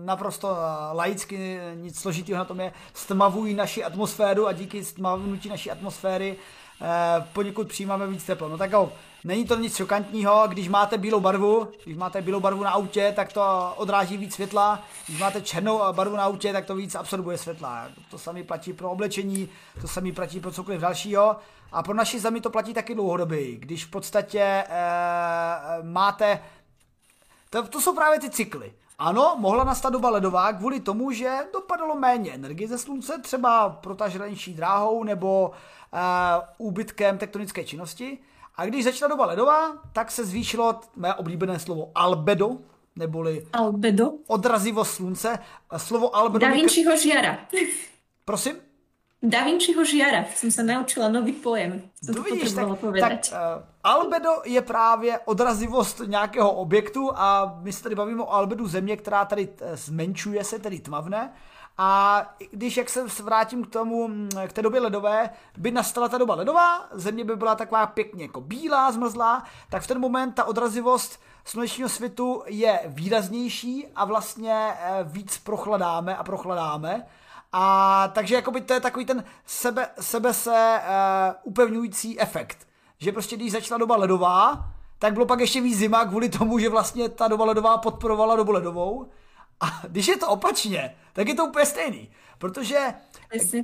naprosto eh, laicky nic složitého na tom je, stmavují naši atmosféru a díky stmavnutí naší atmosféry eh, poněkud přijímáme víc teplo. No tak jo, Není to nic šokantního, když máte bílou barvu, když máte bílou barvu na autě, tak to odráží víc světla, když máte černou barvu na autě, tak to víc absorbuje světla. To samé platí pro oblečení, to samé platí pro cokoliv dalšího. A pro naši zemi to platí taky dlouhodobě, když v podstatě e, máte... To, to jsou právě ty cykly. Ano, mohla nastat doba ledová kvůli tomu, že dopadalo méně energie ze slunce, třeba protaženější dráhou nebo e, úbytkem tektonické činnosti. A když začala doba ledová, tak se zvýšilo mé oblíbené slovo albedo, neboli albedo. odrazivost slunce. Slovo albedo... Da Vinciho žiara. Prosím? Da Vinciho žiara. Jsem se naučila nový pojem. to vidíš, tak, tak uh, albedo je právě odrazivost nějakého objektu a my se tady bavíme o albedu země, která tady eh, zmenšuje se, tedy tmavne. A když, jak se vrátím k tomu, k té době ledové, by nastala ta doba ledová, země by byla taková pěkně jako bílá, zmrzlá, tak v ten moment ta odrazivost slunečního světu je výraznější a vlastně eh, víc prochladáme a prochladáme. A takže jakoby to je takový ten sebe, sebe se uh, upevňující efekt. Že prostě když začala doba ledová, tak bylo pak ještě víc zima kvůli tomu, že vlastně ta doba ledová podporovala dobu ledovou. A když je to opačně, tak je to úplně stejný. Protože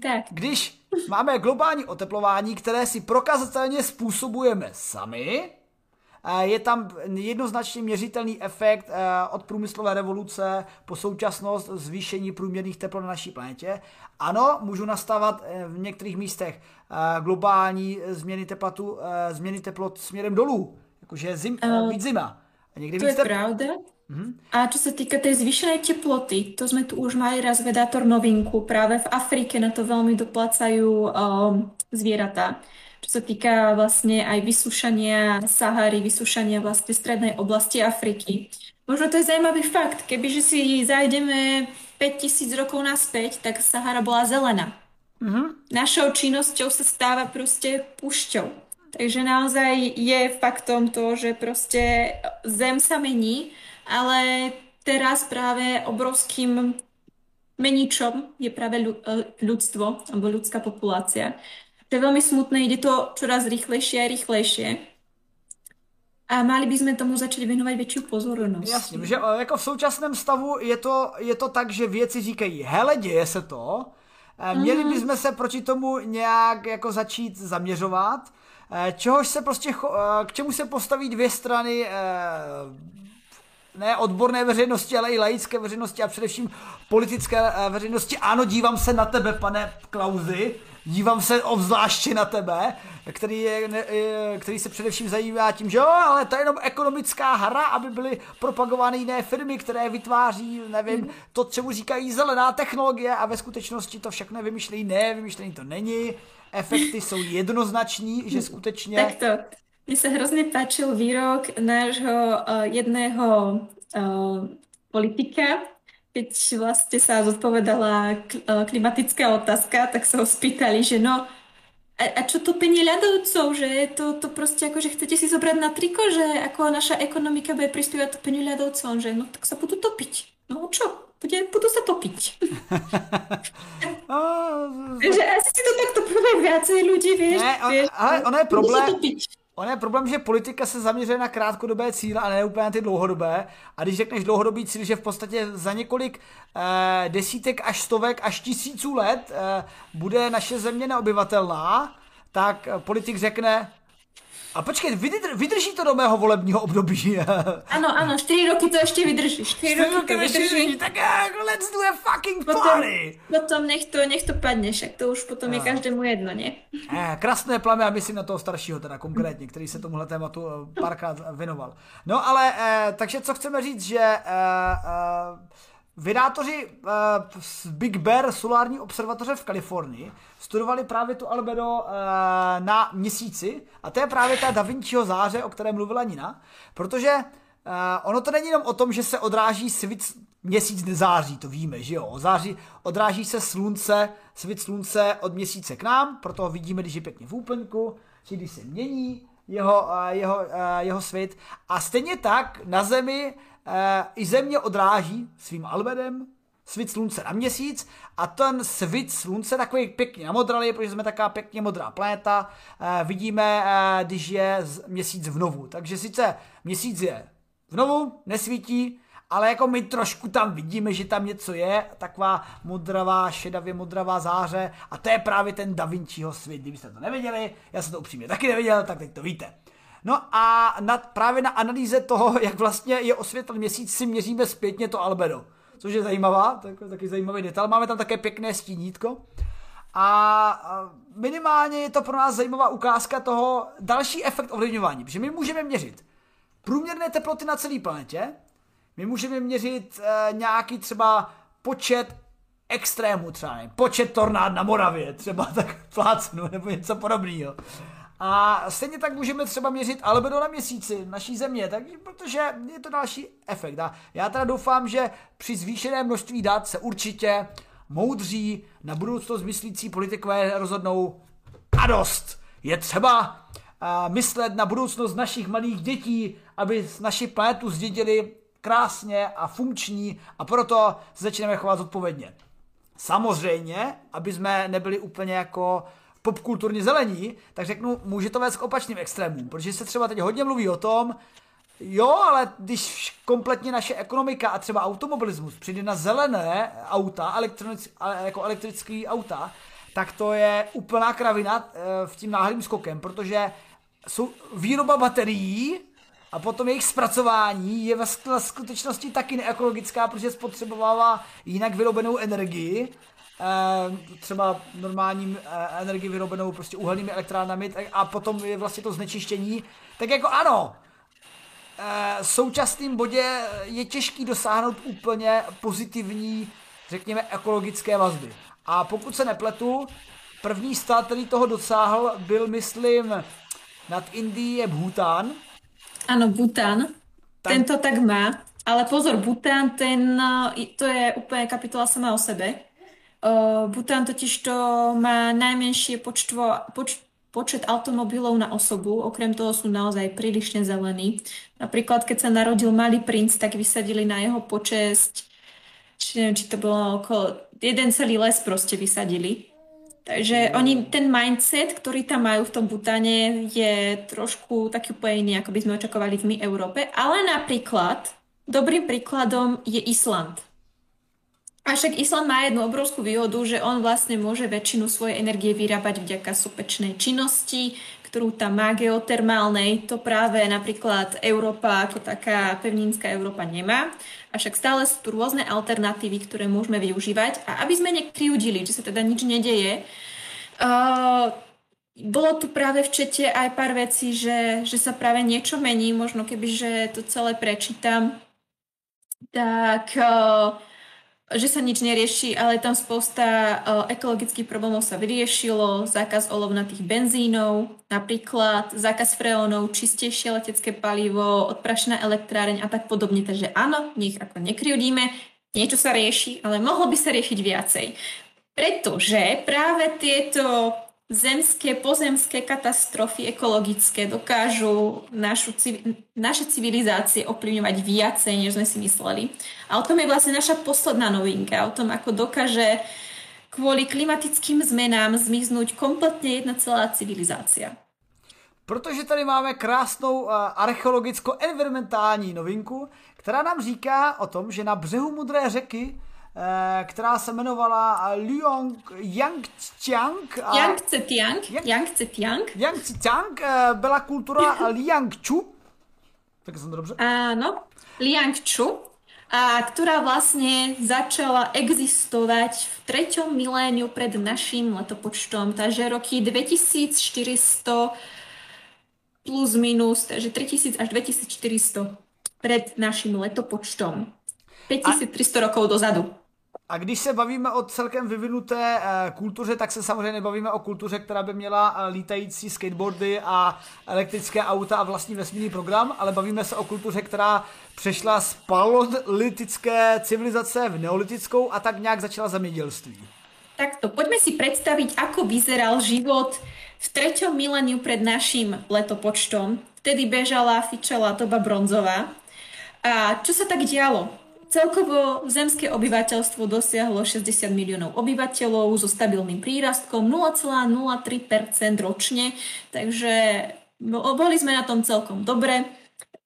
tak. když máme globální oteplování, které si prokazatelně způsobujeme sami, je tam jednoznačně měřitelný efekt eh, od průmyslové revoluce po současnost zvýšení průměrných teplot na naší planetě. Ano, můžu nastávat eh, v některých místech eh, globální změny teplatu, změny teplot směrem dolů, jakože zim, uh, víc zima. A někdy to víc je tepl... pravda, Mm-hmm. A čo sa týka tej zvýšenej teploty, to sme tu už mali raz vedátor novinku. Práve v Afrike na to veľmi doplácajú um, zvieratá. Čo sa týka vlastne aj vysúšania Sahary, vysúšania vlastne strednej oblasti Afriky. Možno to je zaujímavý fakt. Kebyže si zajdeme 5000 rokov naspäť, tak Sahara bola zelená. Mm-hmm. Našou činnosťou sa stáva proste pušťou. takže naozaj je faktom to, že prostě zem sa mení, ale teraz práve obrovským meničom je práve ľudstvo alebo ľudská populácia. To je veľmi smutné, ide to čoraz rýchlejšie a rýchlejšie. A mali bychom tomu začít věnovat větší pozornost. Jasně, že eh, jako v současném stavu je to, je to tak, že věci říkají, hele, děje se to, eh, měli mm-hmm. bychom se proti tomu nějak jako začít zaměřovat, eh, čehož se prostě, k čemu se postaví dvě strany ne odborné veřejnosti, ale i laické veřejnosti a především politické veřejnosti. Ano, dívám se na tebe, pane Klauzy, dívám se obzvláště na tebe, který, je, který se především zajímá tím, že jo, ale to je jenom ekonomická hra, aby byly propagovány jiné firmy, které vytváří, nevím, to, čemu říkají zelená technologie a ve skutečnosti to všechno je vymyšlený, ne, vymyšlený to není, efekty jsou jednoznační, že skutečně... Tak to, mně se hrozně páčil výrok nášho uh, jedného uh, politika, keď vlastne sa zodpovedala klimatická otázka, tak sa ho spýtali, že no, a, a čo to penie ľadovcov, že to, to proste ako, že chcete si zobrať na triko, že ako naša ekonomika bude prispievať to peniu ľadovcom, že no tak sa budú topiť. No čo? Bude, budú sa topiť. Takže asi si to takto povie viacej ľudí, vieš. Ne, on, ale ono je problém, On je problém, že politika se zaměřuje na krátkodobé cíle a ne úplně na ty dlouhodobé. A když řekneš dlouhodobý cíl, že v podstatě za několik eh, desítek až stovek až tisíců let eh, bude naše země neobyvatelná, tak politik řekne, a počkej, vydr, vydrží to do mého volebního období. Ano, ano, čtyři roky to ještě vydrží. Čtyři, roky, roky to vydrží. Tak let's do a fucking potom, party. Potom nech to, nech to padne, však to už potom no. je každému jedno, ne? Eh, krásné plamy a myslím na toho staršího teda konkrétně, který se tomuhle tématu eh, párkrát věnoval. No ale, eh, takže co chceme říct, že eh, eh, Vydátoři uh, z Big Bear solární observatoře v Kalifornii studovali právě tu albedo uh, na měsíci. A to je právě ta Da Vinciho záře, o které mluvila Nina, protože uh, ono to není jenom o tom, že se odráží svit, měsíc nezáří, to víme, že jo, září, odráží se slunce, svit slunce od měsíce k nám, proto ho vidíme, když je pěkně v úplňku, či když se mění jeho, uh, jeho, uh, jeho svit a stejně tak na Zemi e, i země odráží svým albedem svit slunce na měsíc a ten svit slunce takový pěkně namodralý, protože jsme taková pěkně modrá planeta, e, vidíme, e, když je měsíc v novu. Takže sice měsíc je v novu, nesvítí, ale jako my trošku tam vidíme, že tam něco je, taková modravá, šedavě modravá záře a to je právě ten Da Vinciho svět. Kdybyste to nevěděli, já jsem to upřímně taky nevěděl, tak teď to víte. No a na, právě na analýze toho, jak vlastně je osvětlen měsíc, si měříme zpětně to albedo. Což je zajímavá, tak, taky zajímavý detail. Máme tam také pěkné stínítko. A minimálně je to pro nás zajímavá ukázka toho další efekt ovlivňování, protože my můžeme měřit průměrné teploty na celé planetě, my můžeme měřit e, nějaký třeba počet extrémů třeba, ne? počet tornád na Moravě, třeba tak plácnu nebo něco podobného. A stejně tak můžeme třeba měřit albedo na měsíci naší země, tak, protože je to další efekt. A já teda doufám, že při zvýšené množství dat se určitě moudří na budoucnost myslící politikové rozhodnou a dost. Je třeba uh, myslet na budoucnost našich malých dětí, aby naši planetu zdědili krásně a funkční a proto se začneme chovat odpovědně. Samozřejmě, aby jsme nebyli úplně jako popkulturně zelení, tak řeknu, může to vést k opačným extrémům, protože se třeba teď hodně mluví o tom, jo, ale když kompletně naše ekonomika a třeba automobilismus přijde na zelené auta, jako elektrické auta, tak to je úplná kravina e, v tím náhlým skokem, protože jsou výroba baterií a potom jejich zpracování je ve skutečnosti taky neekologická, protože spotřebovává jinak vyrobenou energii. Eh, třeba normálním eh, energii vyrobenou prostě uhelnými elektrárnami a potom je vlastně to znečištění, tak jako ano, eh, v současném bodě je těžký dosáhnout úplně pozitivní, řekněme, ekologické vazby. A pokud se nepletu, první stát, který toho dosáhl, byl, myslím, nad Indií je Bhutan. Ano, Bhutan. Tam... Ten to tak má. Ale pozor, Bhutan, ten, to je úplně kapitola sama o sebe. Uh, Bután totiž to má najmenšie počtvo, poč, počet automobilov na osobu, okrem toho sú naozaj prílišne zelení. Napríklad, keď sa narodil malý princ, tak vysadili na jeho počesť, či neviem, či to bolo okolo, jeden celý les proste vysadili. Takže oni, ten mindset, ktorý tam majú v tom Butane, je trošku taký úplne iný, ako by sme očakovali v my Európe. Ale napríklad, dobrým príkladom je Island. A však Island má jednu obrovskú výhodu, že on vlastne môže väčšinu svojej energie vyrábať vďaka sopečnej činnosti, ktorú tam má geotermálnej. To práve napríklad Európa ako taká pevninská Európa nemá. A však stále sú tu rôzne alternatívy, ktoré môžeme využívať. A aby sme nekriudili, že sa teda nič nedeje, uh, bolo tu práve v čete aj pár vecí, že, že sa práve niečo mení, možno keby, že to celé prečítam, tak uh, že sa nič nerieši, ale tam spousta uh, ekologických problémov sa vyriešilo, zákaz olovnatých benzínov, napríklad zákaz freónov, čistejšie letecké palivo, odprašená elektráreň a tak podobne. Takže áno, nech ako nekryudíme, niečo sa rieši, ale mohlo by sa riešiť viacej. Pretože práve tieto zemské, pozemské katastrofy ekologické dokážu našu, naše civilizácie ovplyvňovať viacej, než sme si mysleli. A o tom je vlastne naša posledná novinka, o tom, ako dokáže kvôli klimatickým zmenám zmiznúť kompletně jedna celá civilizácia. Protože tady máme krásnou archeologicko-environmentální novinku, která nám říká o tom, že na břehu Mudré řeky která se jmenovala Liong Yangtziang. Yangtze-tiang. Yangtze-tiang. Yangtze-tiang eh, byla kultura Liangchu. Tak jsem to dobře? Áno, Liangchu. A ktorá vlastne začala existovať v treťom miléniu pred našim letopočtom, takže roky 2400 plus minus, takže 3000 až 2400 pred našim letopočtom. 5300 a... rokov dozadu. A když se bavíme o celkem vyvinuté uh, kultuře, tak se samozřejmě nebavíme o kultuře, která by měla uh, lítající skateboardy a elektrické auta a vlastní vesmírný program, ale bavíme se o kultuře, která přešla z paleolitické civilizace v neolitickou a tak nějak začala zemědělství. Takto, poďme si predstaviť, ako vyzeral život v treťom miléniu pred našim letopočtom. Vtedy bežala, fičala doba bronzová. A čo sa tak dialo? Celkovo zemské obyvateľstvo dosiahlo 60 miliónov obyvateľov so stabilným prírastkom 0,03% ročne, takže boli sme na tom celkom dobre.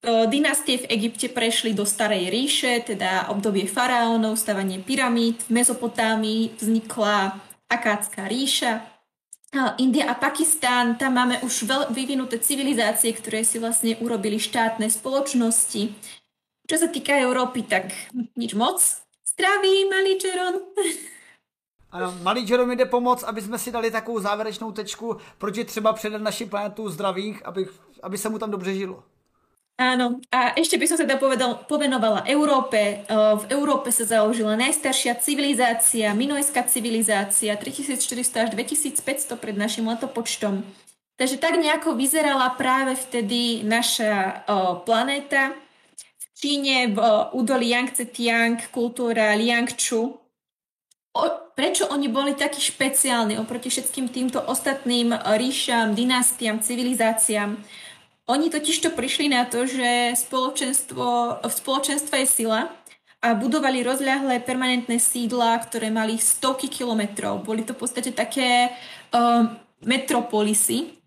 Dynastie v Egypte prešli do Starej ríše, teda obdobie faraónov, stavanie pyramíd. V Mezopotámii vznikla Akácká ríša. India a Pakistán, tam máme už vyvinuté civilizácie, ktoré si vlastne urobili štátne spoločnosti. Čo sa týka Európy, tak nič moc. Zdraví, malý Čeron. Ano, malý Jerome jde pomoct, aby jsme si dali takovou závěrečnou tečku, proč je třeba předat naši planetu zdravých, aby, aby se mu tam dobře žilo. Áno, a ešte by som sa teda povedal, povenovala Európe. V Európe sa založila najstaršia civilizácia, minojská civilizácia, 3400 až 2500 pred našim letopočtom. Takže tak nejako vyzerala práve vtedy naša o, planéta. Číne v údolí Yangtze-Tiang kultúra Liangchu. O, prečo oni boli takí špeciálni oproti všetkým týmto ostatným ríšam, dynastiám, civilizáciám? Oni totiž to prišli na to, že spoločenstvo, v spoločenstve je sila a budovali rozľahlé permanentné sídla, ktoré mali stovky kilometrov. Boli to v podstate také um, metropolisy.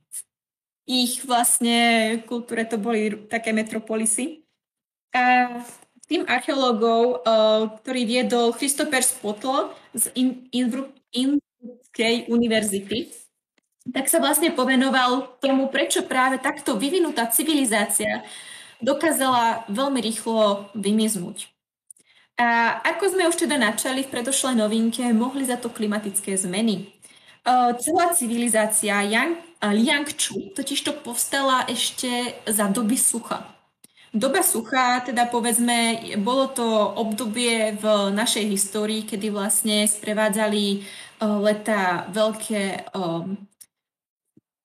Ich vlastne kultúre to boli také metropolisy. A tým archeológov, ktorý viedol Christopher Spotl z Innsbruckskej univerzity, tak sa vlastne povenoval tomu, prečo práve takto vyvinutá civilizácia dokázala veľmi rýchlo vymiznúť. A ako sme už teda načali v predošlej novinke, mohli za to klimatické zmeny. Celá civilizácia Yang, Liangchu totiž to povstala ešte za doby sucha. Doba sucha, teda povedzme, bolo to obdobie v našej histórii, kedy vlastne sprevádzali uh, leta veľké, uh,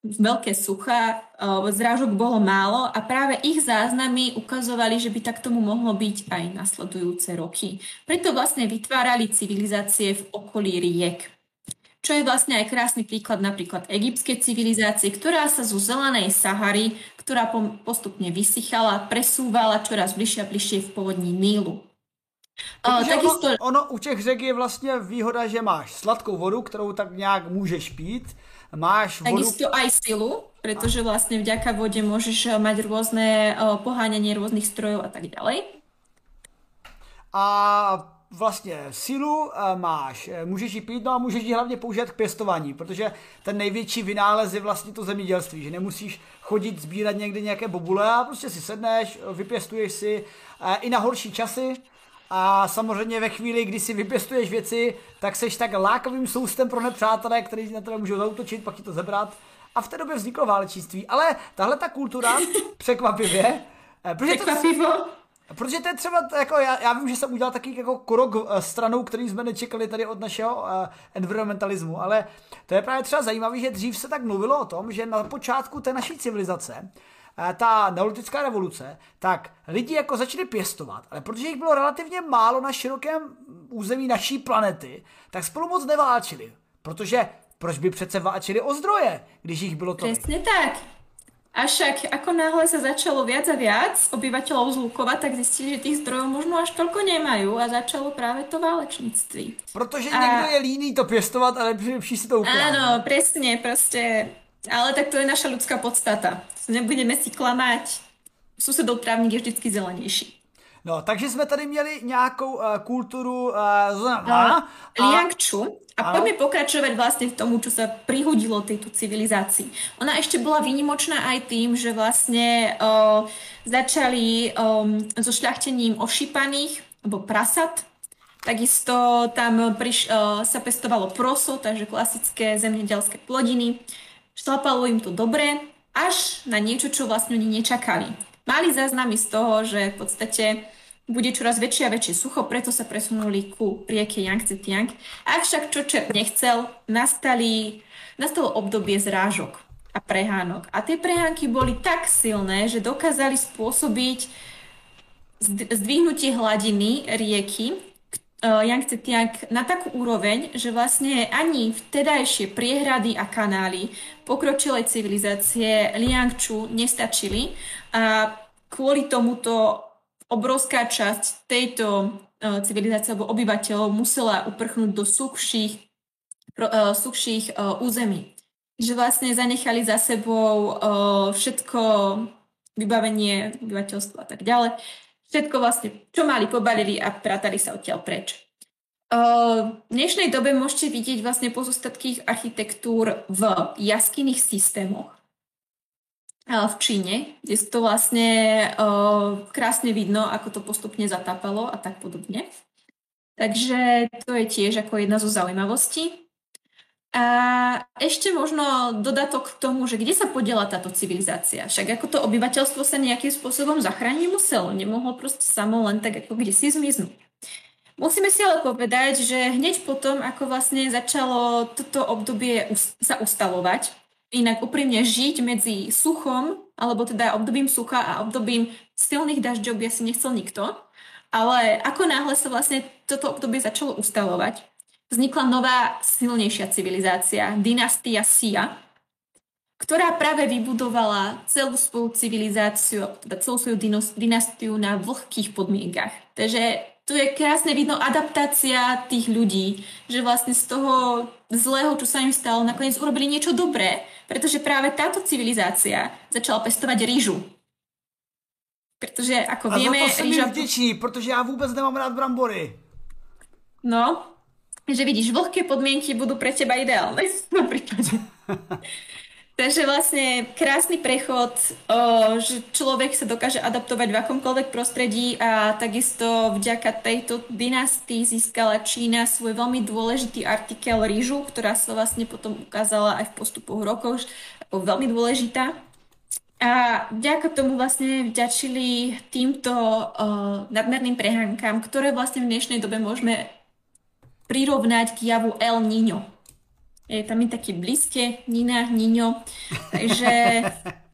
veľké sucha, uh, zrážok bolo málo a práve ich záznamy ukazovali, že by tak tomu mohlo byť aj nasledujúce roky. Preto vlastne vytvárali civilizácie v okolí riek. Čo je vlastne aj krásny príklad napríklad egyptskej civilizácie, ktorá sa zo zelenej Sahary, ktorá postupne vysychala, presúvala čoraz bližšie a bližšie v povodní Nílu. Protože takisto... ono, ono u těch řek je vlastně výhoda, že máš sladkou vodu, kterou tak nějak můžeš pít, máš vodu... Takisto aj silu, pretože vlastne vďaka vode môžeš eh, mať rôzne eh, poháňanie rôznych strojov a tak ďalej. A vlastně sílu eh, máš, můžeš ji pít, no a můžeš ji hlavně použít k pěstování, protože ten největší vynález je vlastně to zemědělství, že nemusíš chodit sbírat někde nějaké bobule a prostě si sedneš, vypěstuješ si i na horší časy, a samozřejmě ve chvíli, kdy si vypěstuješ věci, tak seš tak lákavým soustem pro nepřátelé, kteří na tebe můžou zautočit, pak ti to zebrat. A v té době vzniklo válečnictví. Ale tahle ta kultura, překvapivě, eh, protože. To, protože to je třeba, jako já, já vím, že jsem udělal taky jako krok eh, stranou, který jsme nečekali tady od našeho uh, environmentalismu, ale to je právě třeba zajímavé, že dřív se tak mluvilo o tom, že na počátku té naší civilizace Eh, ta neolitická revoluce, tak lidi jako začali pěstovat, ale protože jich bylo relativně málo na širokém území naší planety, tak spolu moc neválčili. Protože proč by přece válčili o zdroje, když jich bylo to? Přesně tak. A však ako náhle sa začalo viac a viac obyvateľov zlukovať, tak zistili, že tých zdrojov možno až toľko nemajú a začalo práve to válečnictví. Protože a... někdo je líný to pěstovat, ale lepší si to ukrádat. Áno, presne, proste ale tak to je naša ľudská podstata. Nebudeme si klamať. Susedov trávník je vždycky zelenejší. No, takže jsme tady měli nějakou uh, kulturu uh, a, Liangču. A poďme pokračovať vlastne v tomu, čo sa prihodilo tejto civilizácii. Ona ešte bola výnimočná aj tým, že vlastne uh, začali um, so šľachtením ošípaných, alebo prasat. Takisto tam priš, uh, sa pestovalo proso, takže klasické zemědělské plodiny. Šlapalo im to dobre, až na niečo, čo vlastne oni nečakali. Mali záznamy z toho, že v podstate bude čoraz väčšie a väčšie sucho, preto sa presunuli ku rieke Yangtze Tiang. Avšak čo čert nechcel, nastali, nastalo obdobie zrážok a prehánok. A tie prehánky boli tak silné, že dokázali spôsobiť zdvihnutie hladiny rieky uh, Yangtze Tiang na takú úroveň, že vlastne ani vtedajšie priehrady a kanály pokročilej civilizácie Liangču nestačili a kvôli tomuto obrovská časť tejto uh, civilizácie alebo obyvateľov musela uprchnúť do suchších, uh, suchších uh, území. Že vlastne zanechali za sebou všetko vybavenie obyvateľstva a tak ďalej všetko vlastne, čo mali, pobalili a prátali sa odtiaľ preč. V dnešnej dobe môžete vidieť vlastne pozostatky architektúr v jaskyných systémoch v Číne, kde to vlastne krásne vidno, ako to postupne zatápalo a tak podobne. Takže to je tiež ako jedna zo zaujímavostí. A ešte možno dodatok k tomu, že kde sa podiela táto civilizácia. Však ako to obyvateľstvo sa nejakým spôsobom zachrániť muselo. Nemohlo proste samo len tak ako kde si zmiznúť. Musíme si ale povedať, že hneď potom, ako vlastne začalo toto obdobie sa ustalovať, inak úprimne žiť medzi suchom, alebo teda obdobím sucha a obdobím silných dažďov by asi nechcel nikto, ale ako náhle sa vlastne toto obdobie začalo ustalovať, vznikla nová silnejšia civilizácia, dynastia Sia, ktorá práve vybudovala celú svoju civilizáciu, teda celú svoju dynastiu na vlhkých podmienkach. Takže tu je krásne vidno adaptácia tých ľudí, že vlastne z toho zlého, čo sa im stalo, nakoniec urobili niečo dobré, pretože práve táto civilizácia začala pestovať rýžu. Protože, ako A vieme... A za to rýža... vděčí, protože já vůbec nemám rád brambory. No, že vidíš, vlhké podmienky budú pre teba ideálne v prípade. Takže vlastne krásny prechod, že človek sa dokáže adaptovať v akomkoľvek prostredí a takisto vďaka tejto dynastii získala Čína svoj veľmi dôležitý artikel rýžu, ktorá sa vlastne potom ukázala aj v postupoch rokov ako veľmi dôležitá. A vďaka tomu vlastne vďačili týmto o, nadmerným prehánkam, ktoré vlastne v dnešnej dobe môžeme prirovnať k javu El Niño. Je tam je také blízke Nina, Niño. Takže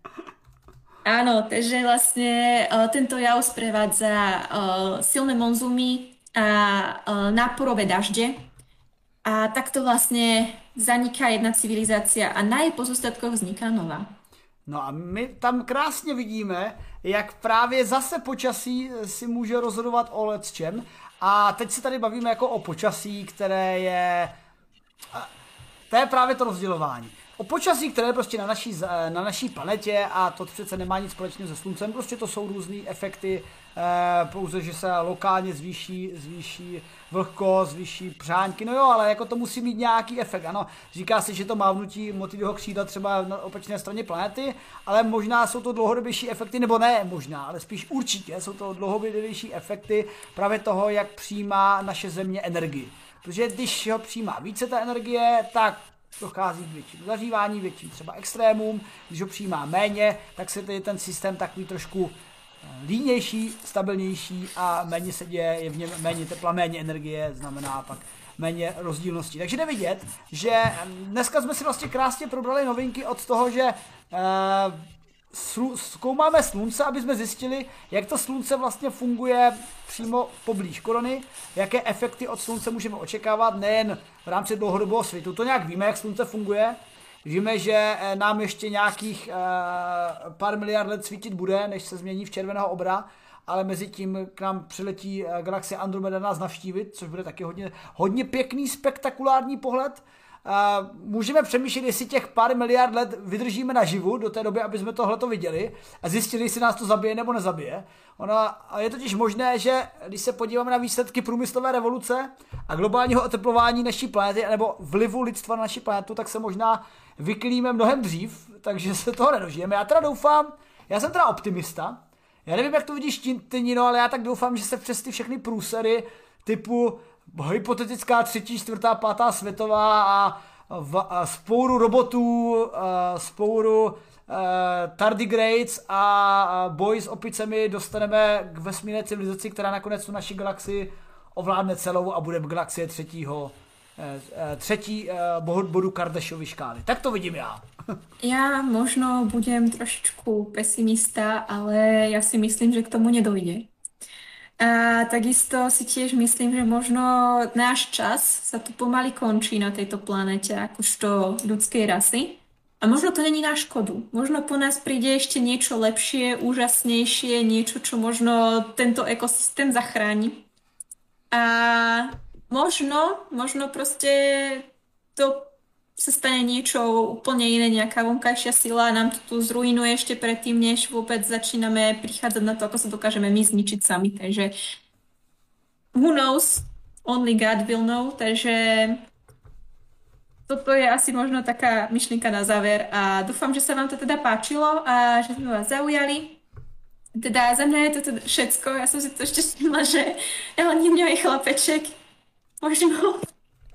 áno, takže vlastne uh, tento jav sprevádza uh, silné monzumy a uh, náporové dažde. A takto vlastne zaniká jedna civilizácia a na jej pozostatkoch vzniká nová. No a my tam krásně vidíme, jak právě zase počasí si může rozhodovat o lecčem. A teď se tady bavíme jako o počasí, které je... To je právě to rozdělování. O počasí, které je prostě na naší, na naší planetě a to přece nemá nic společného se sluncem, prostě to jsou různé efekty, eh, pouze, že se lokálně zvýší, zvýší vlhkost, zvýší přáňky, no jo, ale jako to musí mít nějaký efekt, ano. Říká se, že to mávnutí motivního křídla třeba na opačné straně planety, ale možná jsou to dlouhodobější efekty, nebo ne možná, ale spíš určitě jsou to dlouhodobější efekty právě toho, jak přijímá naše země energii. Protože když ho přijímá více ta energie, tak dochází k většímu zařívání, větším třeba extrémům, když ho přijímá méně, tak se tady ten systém takový trošku eh, línější, stabilnější a méně se děje, je v něm méně tepla, méně energie, znamená pak méně rozdílnosti. Takže jde vidět, že dneska jsme si vlastně krásně probrali novinky od toho, že uh, zkoumáme slunce, aby jsme zjistili, jak to slunce vlastně funguje přímo poblíž korony, jaké efekty od slunce můžeme očekávat, nejen v rámci dlouhodobého světu. To nějak víme, jak slunce funguje. Víme, že eh, nám ještě nějakých uh, pár miliard let svítit bude, než se změní v červeného obra, ale mezi tím k nám přiletí uh, galaxie Andromeda nás navštívit, což bude taky hodně, hodně pěkný, spektakulární pohled můžeme přemýšlet, jestli těch pár miliard let vydržíme naživu do té doby, aby jsme tohle to viděli a zjistili, jestli nás to zabije nebo nezabije. Ona, je totiž možné, že když se podíváme na výsledky průmyslové revoluce a globálního oteplování naší planety, nebo vlivu lidstva na naši planetu, tak se možná vyklíme mnohem dřív, takže se toho nedožijeme. Já teda doufám, já jsem teda optimista, já nevím, jak to vidíš ty, Nino, ale já tak doufám, že se přes ty všechny průsery typu hypotetická třetí, čtvrtá, pátá světová a, v, a spouru robotů, a spouru uh, tardigrades a boj s opicemi dostaneme k vesmírné civilizaci, která nakonec tu naši galaxii ovládne celou a bude galaxie třetího e, e, třetí bodu Kardashiovy škály. Tak to vidím já. Já možno budem trošičku pesimista, ale já si myslím, že k tomu nedojde. A takisto si tiež myslím, že možno náš čas sa tu pomaly končí na tejto planete, akožto ľudskej rasy. A možno to není na škodu. Možno po nás príde ešte niečo lepšie, úžasnejšie, niečo, čo možno tento ekosystém zachráni. A možno, možno proste to sa stane niečo úplne iné, nejaká vonkajšia sila a nám to tu zrujnuje ešte predtým, než vôbec začíname prichádzať na to, ako sa dokážeme my zničiť sami. Takže who knows, only God will know, takže toto je asi možno taká myšlienka na záver a dúfam, že sa vám to teda páčilo a že sme vás zaujali. Teda za mňa je to teda všetko. Ja som si to ešte všimla, že Eleniňový chlapeček možno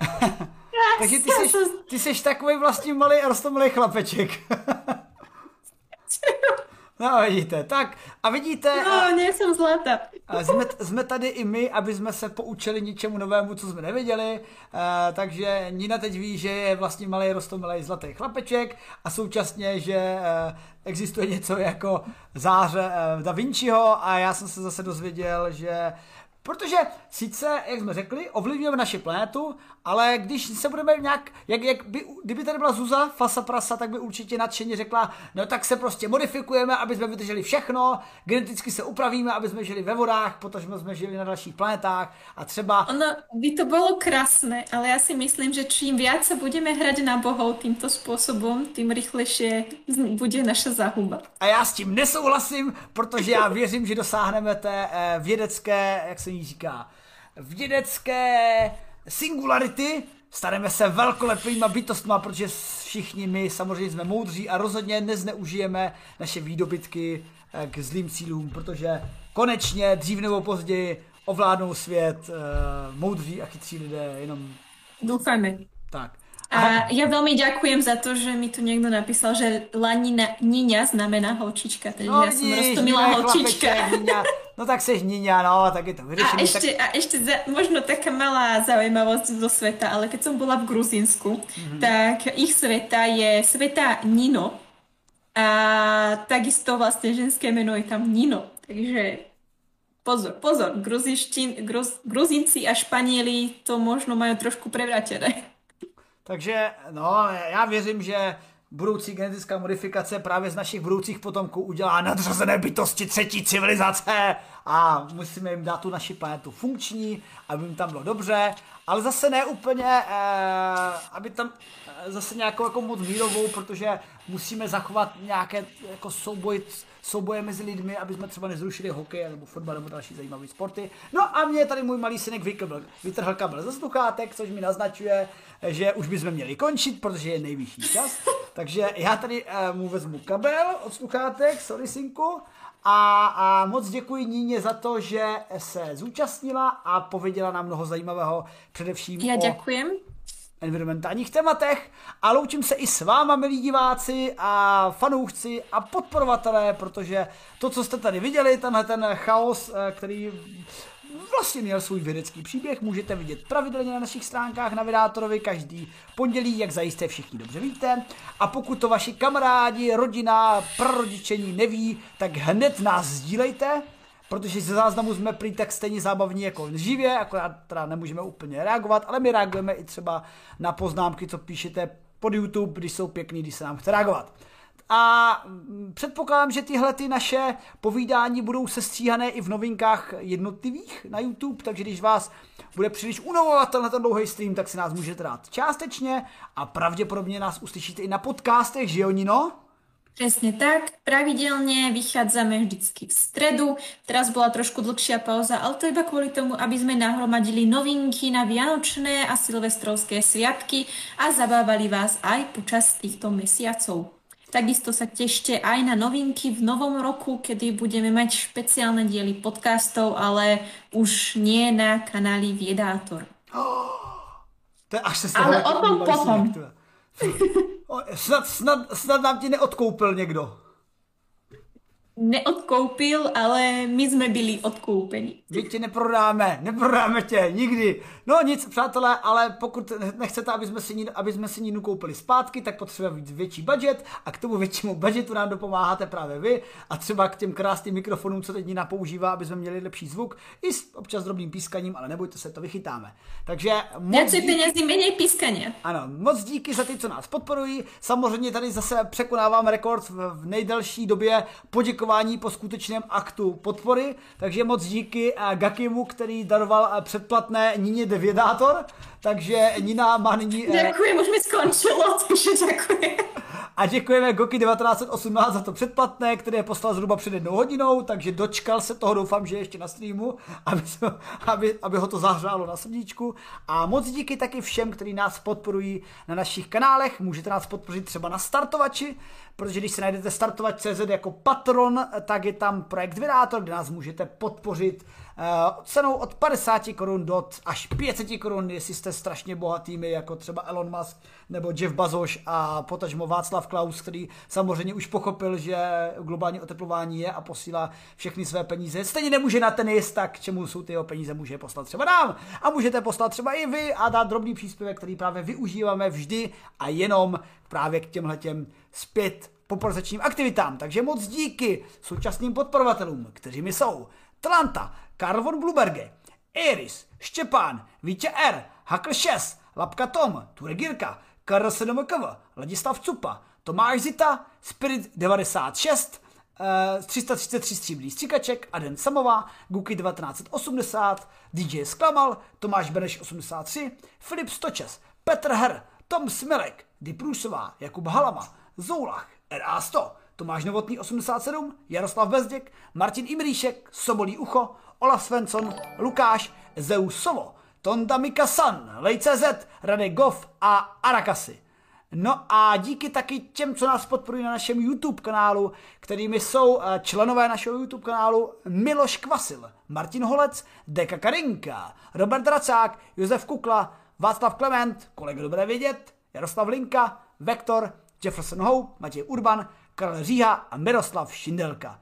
Takže ty jsi, ty jsi takový vlastně malý rostomilý chlapeček. No vidíte, tak a vidíte... No, nejsem zlata. A jsme, jsme tady i my, aby jsme se poučili něčemu novému, co jsme nevěděli, uh, takže Nina teď ví, že je vlastně malý rostomilý zlatý chlapeček a současně, že uh, existuje něco jako záře uh, Da Vinciho a já jsem se zase dozvěděl, že Protože sice, jak jsme řekli, ovlivňujeme naši planetu, ale když se budeme nějak, jak, jak by, kdyby tady byla Zuza, Fasa Prasa, tak by určitě nadšeně řekla, no tak se prostě modifikujeme, aby jsme vydrželi všechno, geneticky se upravíme, aby jsme žili ve vodách, protože jsme žili na dalších planetách a třeba... Ono by to bylo krásné, ale já si myslím, že čím víc se budeme hrát na bohou tímto způsobem, tím rychlejší bude naše zahuba. A já s tím nesouhlasím, protože já věřím, že dosáhneme té eh, vědecké, jak se jí říká, vědecké singularity, staneme se velkolepýma bytostma, protože všichni my samozřejmě jsme moudří a rozhodně nezneužijeme naše výdobytky eh, k zlým cílům, protože konečně, dřív nebo později, ovládnou svět uh, moudří a chytří lidé, jenom... Doufáme. Tak. A ja veľmi ďakujem za to, že mi tu niekto napísal, že Lanina Niňa znamená holčička, takže no, ja som roztomila holčička. No tak seš Niňa, no, tak je to vyriešené. A ešte, tak... a ešte za, možno taká malá zaujímavosť zo sveta, ale keď som bola v Gruzínsku, mm-hmm. tak ich sveta je sveta Nino a takisto vlastne ženské meno je tam Nino, takže pozor, pozor, Gruzínci a Španieli to možno majú trošku prevratené. Takže, no, já věřím, že budoucí genetická modifikace právě z našich budoucích potomků udělá nadřazené bytosti třetí civilizace a musíme jim dát tu naši planetu funkční, aby jim tam bylo dobře, ale zase ne úplně, eh, aby tam eh, zase nějakou jako moc mírovou, protože musíme zachovat nějaké jako souboj, souboje mezi lidmi, aby jsme třeba nezrušili hokej nebo fotbal nebo další zajímavé sporty. No a mě tady můj malý synek vytrhl kabel ze sluchátek, což mi naznačuje, že už bychom měli končit, protože je nejvyšší čas. Takže já tady uh, mu vezmu kabel od sluchátek, sorry synku, a, a moc děkuji Níně za to, že se zúčastnila a pověděla nám mnoho zajímavého, především Já děkujem. o environmentálních tématech a loučím se i s váma, milí diváci a fanoušci a podporovatelé, protože to, co jste tady viděli, tenhle ten chaos, eh, který vlastně měl svůj vědecký příběh, můžete vidět pravidelně na našich stránkách na Vydátorovi každý pondělí, jak zajisté všichni dobře víte. A pokud to vaši kamarádi, rodina, prarodičení neví, tak hned nás sdílejte, protože ze záznamu jsme prý tak stejně zábavní jako živě, akorát teda nemůžeme úplně reagovat, ale my reagujeme i třeba na poznámky, co píšete pod YouTube, když jsou pěkný, když se nám chce reagovat. A předpokládám, že tyhle ty naše povídání budou sestříhané i v novinkách jednotlivých na YouTube, takže když vás bude příliš unavovat tenhle ten dlouhý stream, tak si nás můžete dát částečně a pravděpodobně nás uslyšíte i na podcastech, že jo, Nino? Presne tak. Pravidelne vychádzame vždycky v stredu. Teraz bola trošku dlhšia pauza, ale to iba kvôli tomu, aby sme nahromadili novinky na Vianočné a Silvestrovské sviatky a zabávali vás aj počas týchto mesiacov. Takisto sa tešte aj na novinky v novom roku, kedy budeme mať špeciálne diely podcastov, ale už nie na kanáli Viedátor. To je až se Ale o tom potom. Snad, snad, snad nám ti neodkoupil někdo neodkoupil, ale my jsme byli odkoupeni. My tě neprodáme, neprodáme tě, nikdy. No nic, přátelé, ale pokud nechcete, aby jsme si, aby jsme si Ninu koupili zpátky, tak potřebujeme víc větší budget a k tomu většímu budgetu nám dopomáháte právě vy a třeba k těm krásným mikrofonům, co teď Nina používá, aby jsme měli lepší zvuk, i s občas drobným pískaním, ale nebojte se, to vychytáme. Takže moc díky... penězí, méně pískaně. Ano, moc díky za ty, co nás podporují. Samozřejmě tady zase překonáváme rekord v nejdelší době poděkování poděkování po skutečném aktu podpory, takže moc díky eh, Gakimu, který daroval eh, předplatné Nině Devědátor, takže Nina má nyní... Eh, děkuji, už mi skončilo, takže děkuji. A děkujeme Goki 1918 za to předplatné, které poslal zhruba před jednou hodinou, takže dočkal se toho, doufám, že ještě na streamu, aby, aby, aby ho to zahřálo na srdíčku. A moc díky taky všem, kteří nás podporují na našich kanálech. Můžete nás podpořit třeba na startovači, protože když se najdete startovač.cz jako patron, tak je tam projekt Vydátor, kde nás můžete podpořit uh, cenou od 50 korun do až 500 korun, jestli jste strašně bohatými, jako třeba Elon Musk nebo Jeff Bezos a potažmo Václav Klaus, který samozřejmě už pochopil, že globální oteplování je a posílá všechny své peníze. Stejně nemůže na ten jist, tak čemu jsou ty jeho peníze, může poslat třeba nám. A můžete poslat třeba i vy a dát drobný příspěvek, který právě využíváme vždy a jenom právě k těmhle těm zpět popularizačním aktivitám. Takže moc díky současným podporovatelům, kteří mi jsou Tlanta, Karl von Bluberge, Eris, Štěpán, Vítě R, Hakl 6, Lapka Tom, Ture Girka, Karl 7 Ladislav Cupa, Tomáš Zita, Spirit 96, uh, 333 stříbrný stříkaček, Aden Samová, Guky 1980, DJ Sklamal, Tomáš Beneš 83, Filip Stočes, Petr Her, Tom Smilek, Diprusová, Jakub Halama, Zoulach, RA100, Tomáš Novotný 87, Jaroslav Bezděk, Martin Imrýšek, Sobolí Ucho, Olaf Svensson, Lukáš, Zeusovo, Tonda Mikasan, Lej.cz, Radek Goff a Arakasi. No a díky taky těm, co nás podporují na našem YouTube kanálu, kterými jsou eh, členové našeho YouTube kanálu Miloš Kvasil, Martin Holec, Deka Karinka, Robert Racák, Josef Kukla, Václav Klement, kolega dobré vědět, Jaroslav Linka, Vektor, Jefferson Hope, Matěj Urban, Karel Říha a Miroslav Šindelka.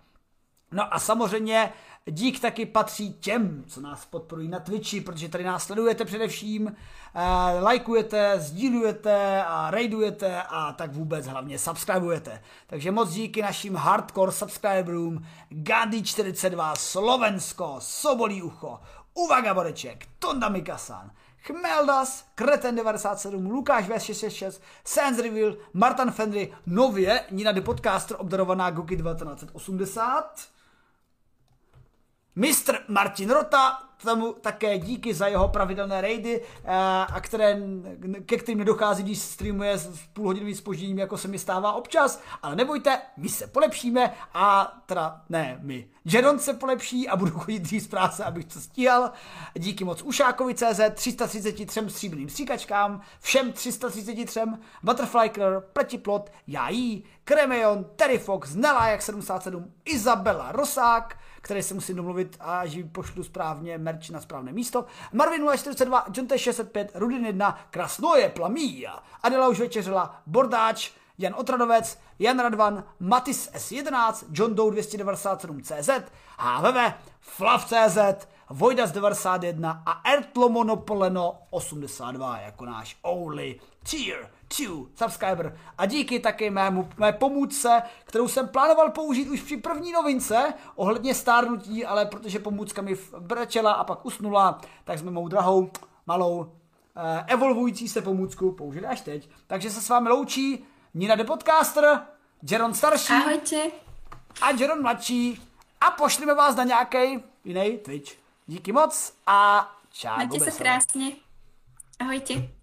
No a samozřejmě dík taky patří těm, co nás podporují na Twitchi, protože tady nás sledujete především, eh, lajkujete, sdílujete a raidujete a tak vůbec hlavně subscribujete. Takže moc díky našim hardcore subscriberům Gandhi42, Slovensko, Sobolí ucho, Uvaga Boreček, Tonda Mikasan, Chmeldas, Kreten 97, Lukáš V666, Sans Reveal, Martin Fendry, nově Nina de Podcaster, obdarovaná Goky 1980, Mistr Martin Rota, tomu také díky za jeho pravidelné raidy, eh, a které, ke kterým nedochází, když streamuje s půlhodinovým spožděním, jako se mi stává občas, ale nebojte, my se polepšíme a teda ne my. Jedon se polepší a budu chodit dřív z práce, abych to stíhal. Díky moc Ušákovi CZ, 333 stříbrným stříkačkám, všem 333, Butterfly Killer, Pletiplot, Jají, Terry Fox, Nela jak 77, Izabela Rosák, které se musím domluvit a že pošlu správně merch na správné místo. Marvin 042, John T65, Rudin 1, Krasnoje Plamíja, Adela už večeřela, Bordáč, Jan Otradovec, Jan Radvan, Matis S11, John Doe 297 CZ, HVV, Flav CZ, Vojdas 91 a Ertlo Monopoleno 82 jako náš only tier 2 subscriber. A díky také mému, mé pomůcce, kterou jsem plánoval použít už při první novince ohledně stárnutí, ale protože pomůcka mi brečela a pak usnula, tak jsme mou drahou, malou, eh, evolvující se pomůcku použili až teď. Takže se s vámi loučí Nina de Podcaster, Jeron starší Ahojte. a Jeron mladší a pošleme vás na nějaký jiný Twitch. Díky moc a čau. Majte sa krásne. Ahojte.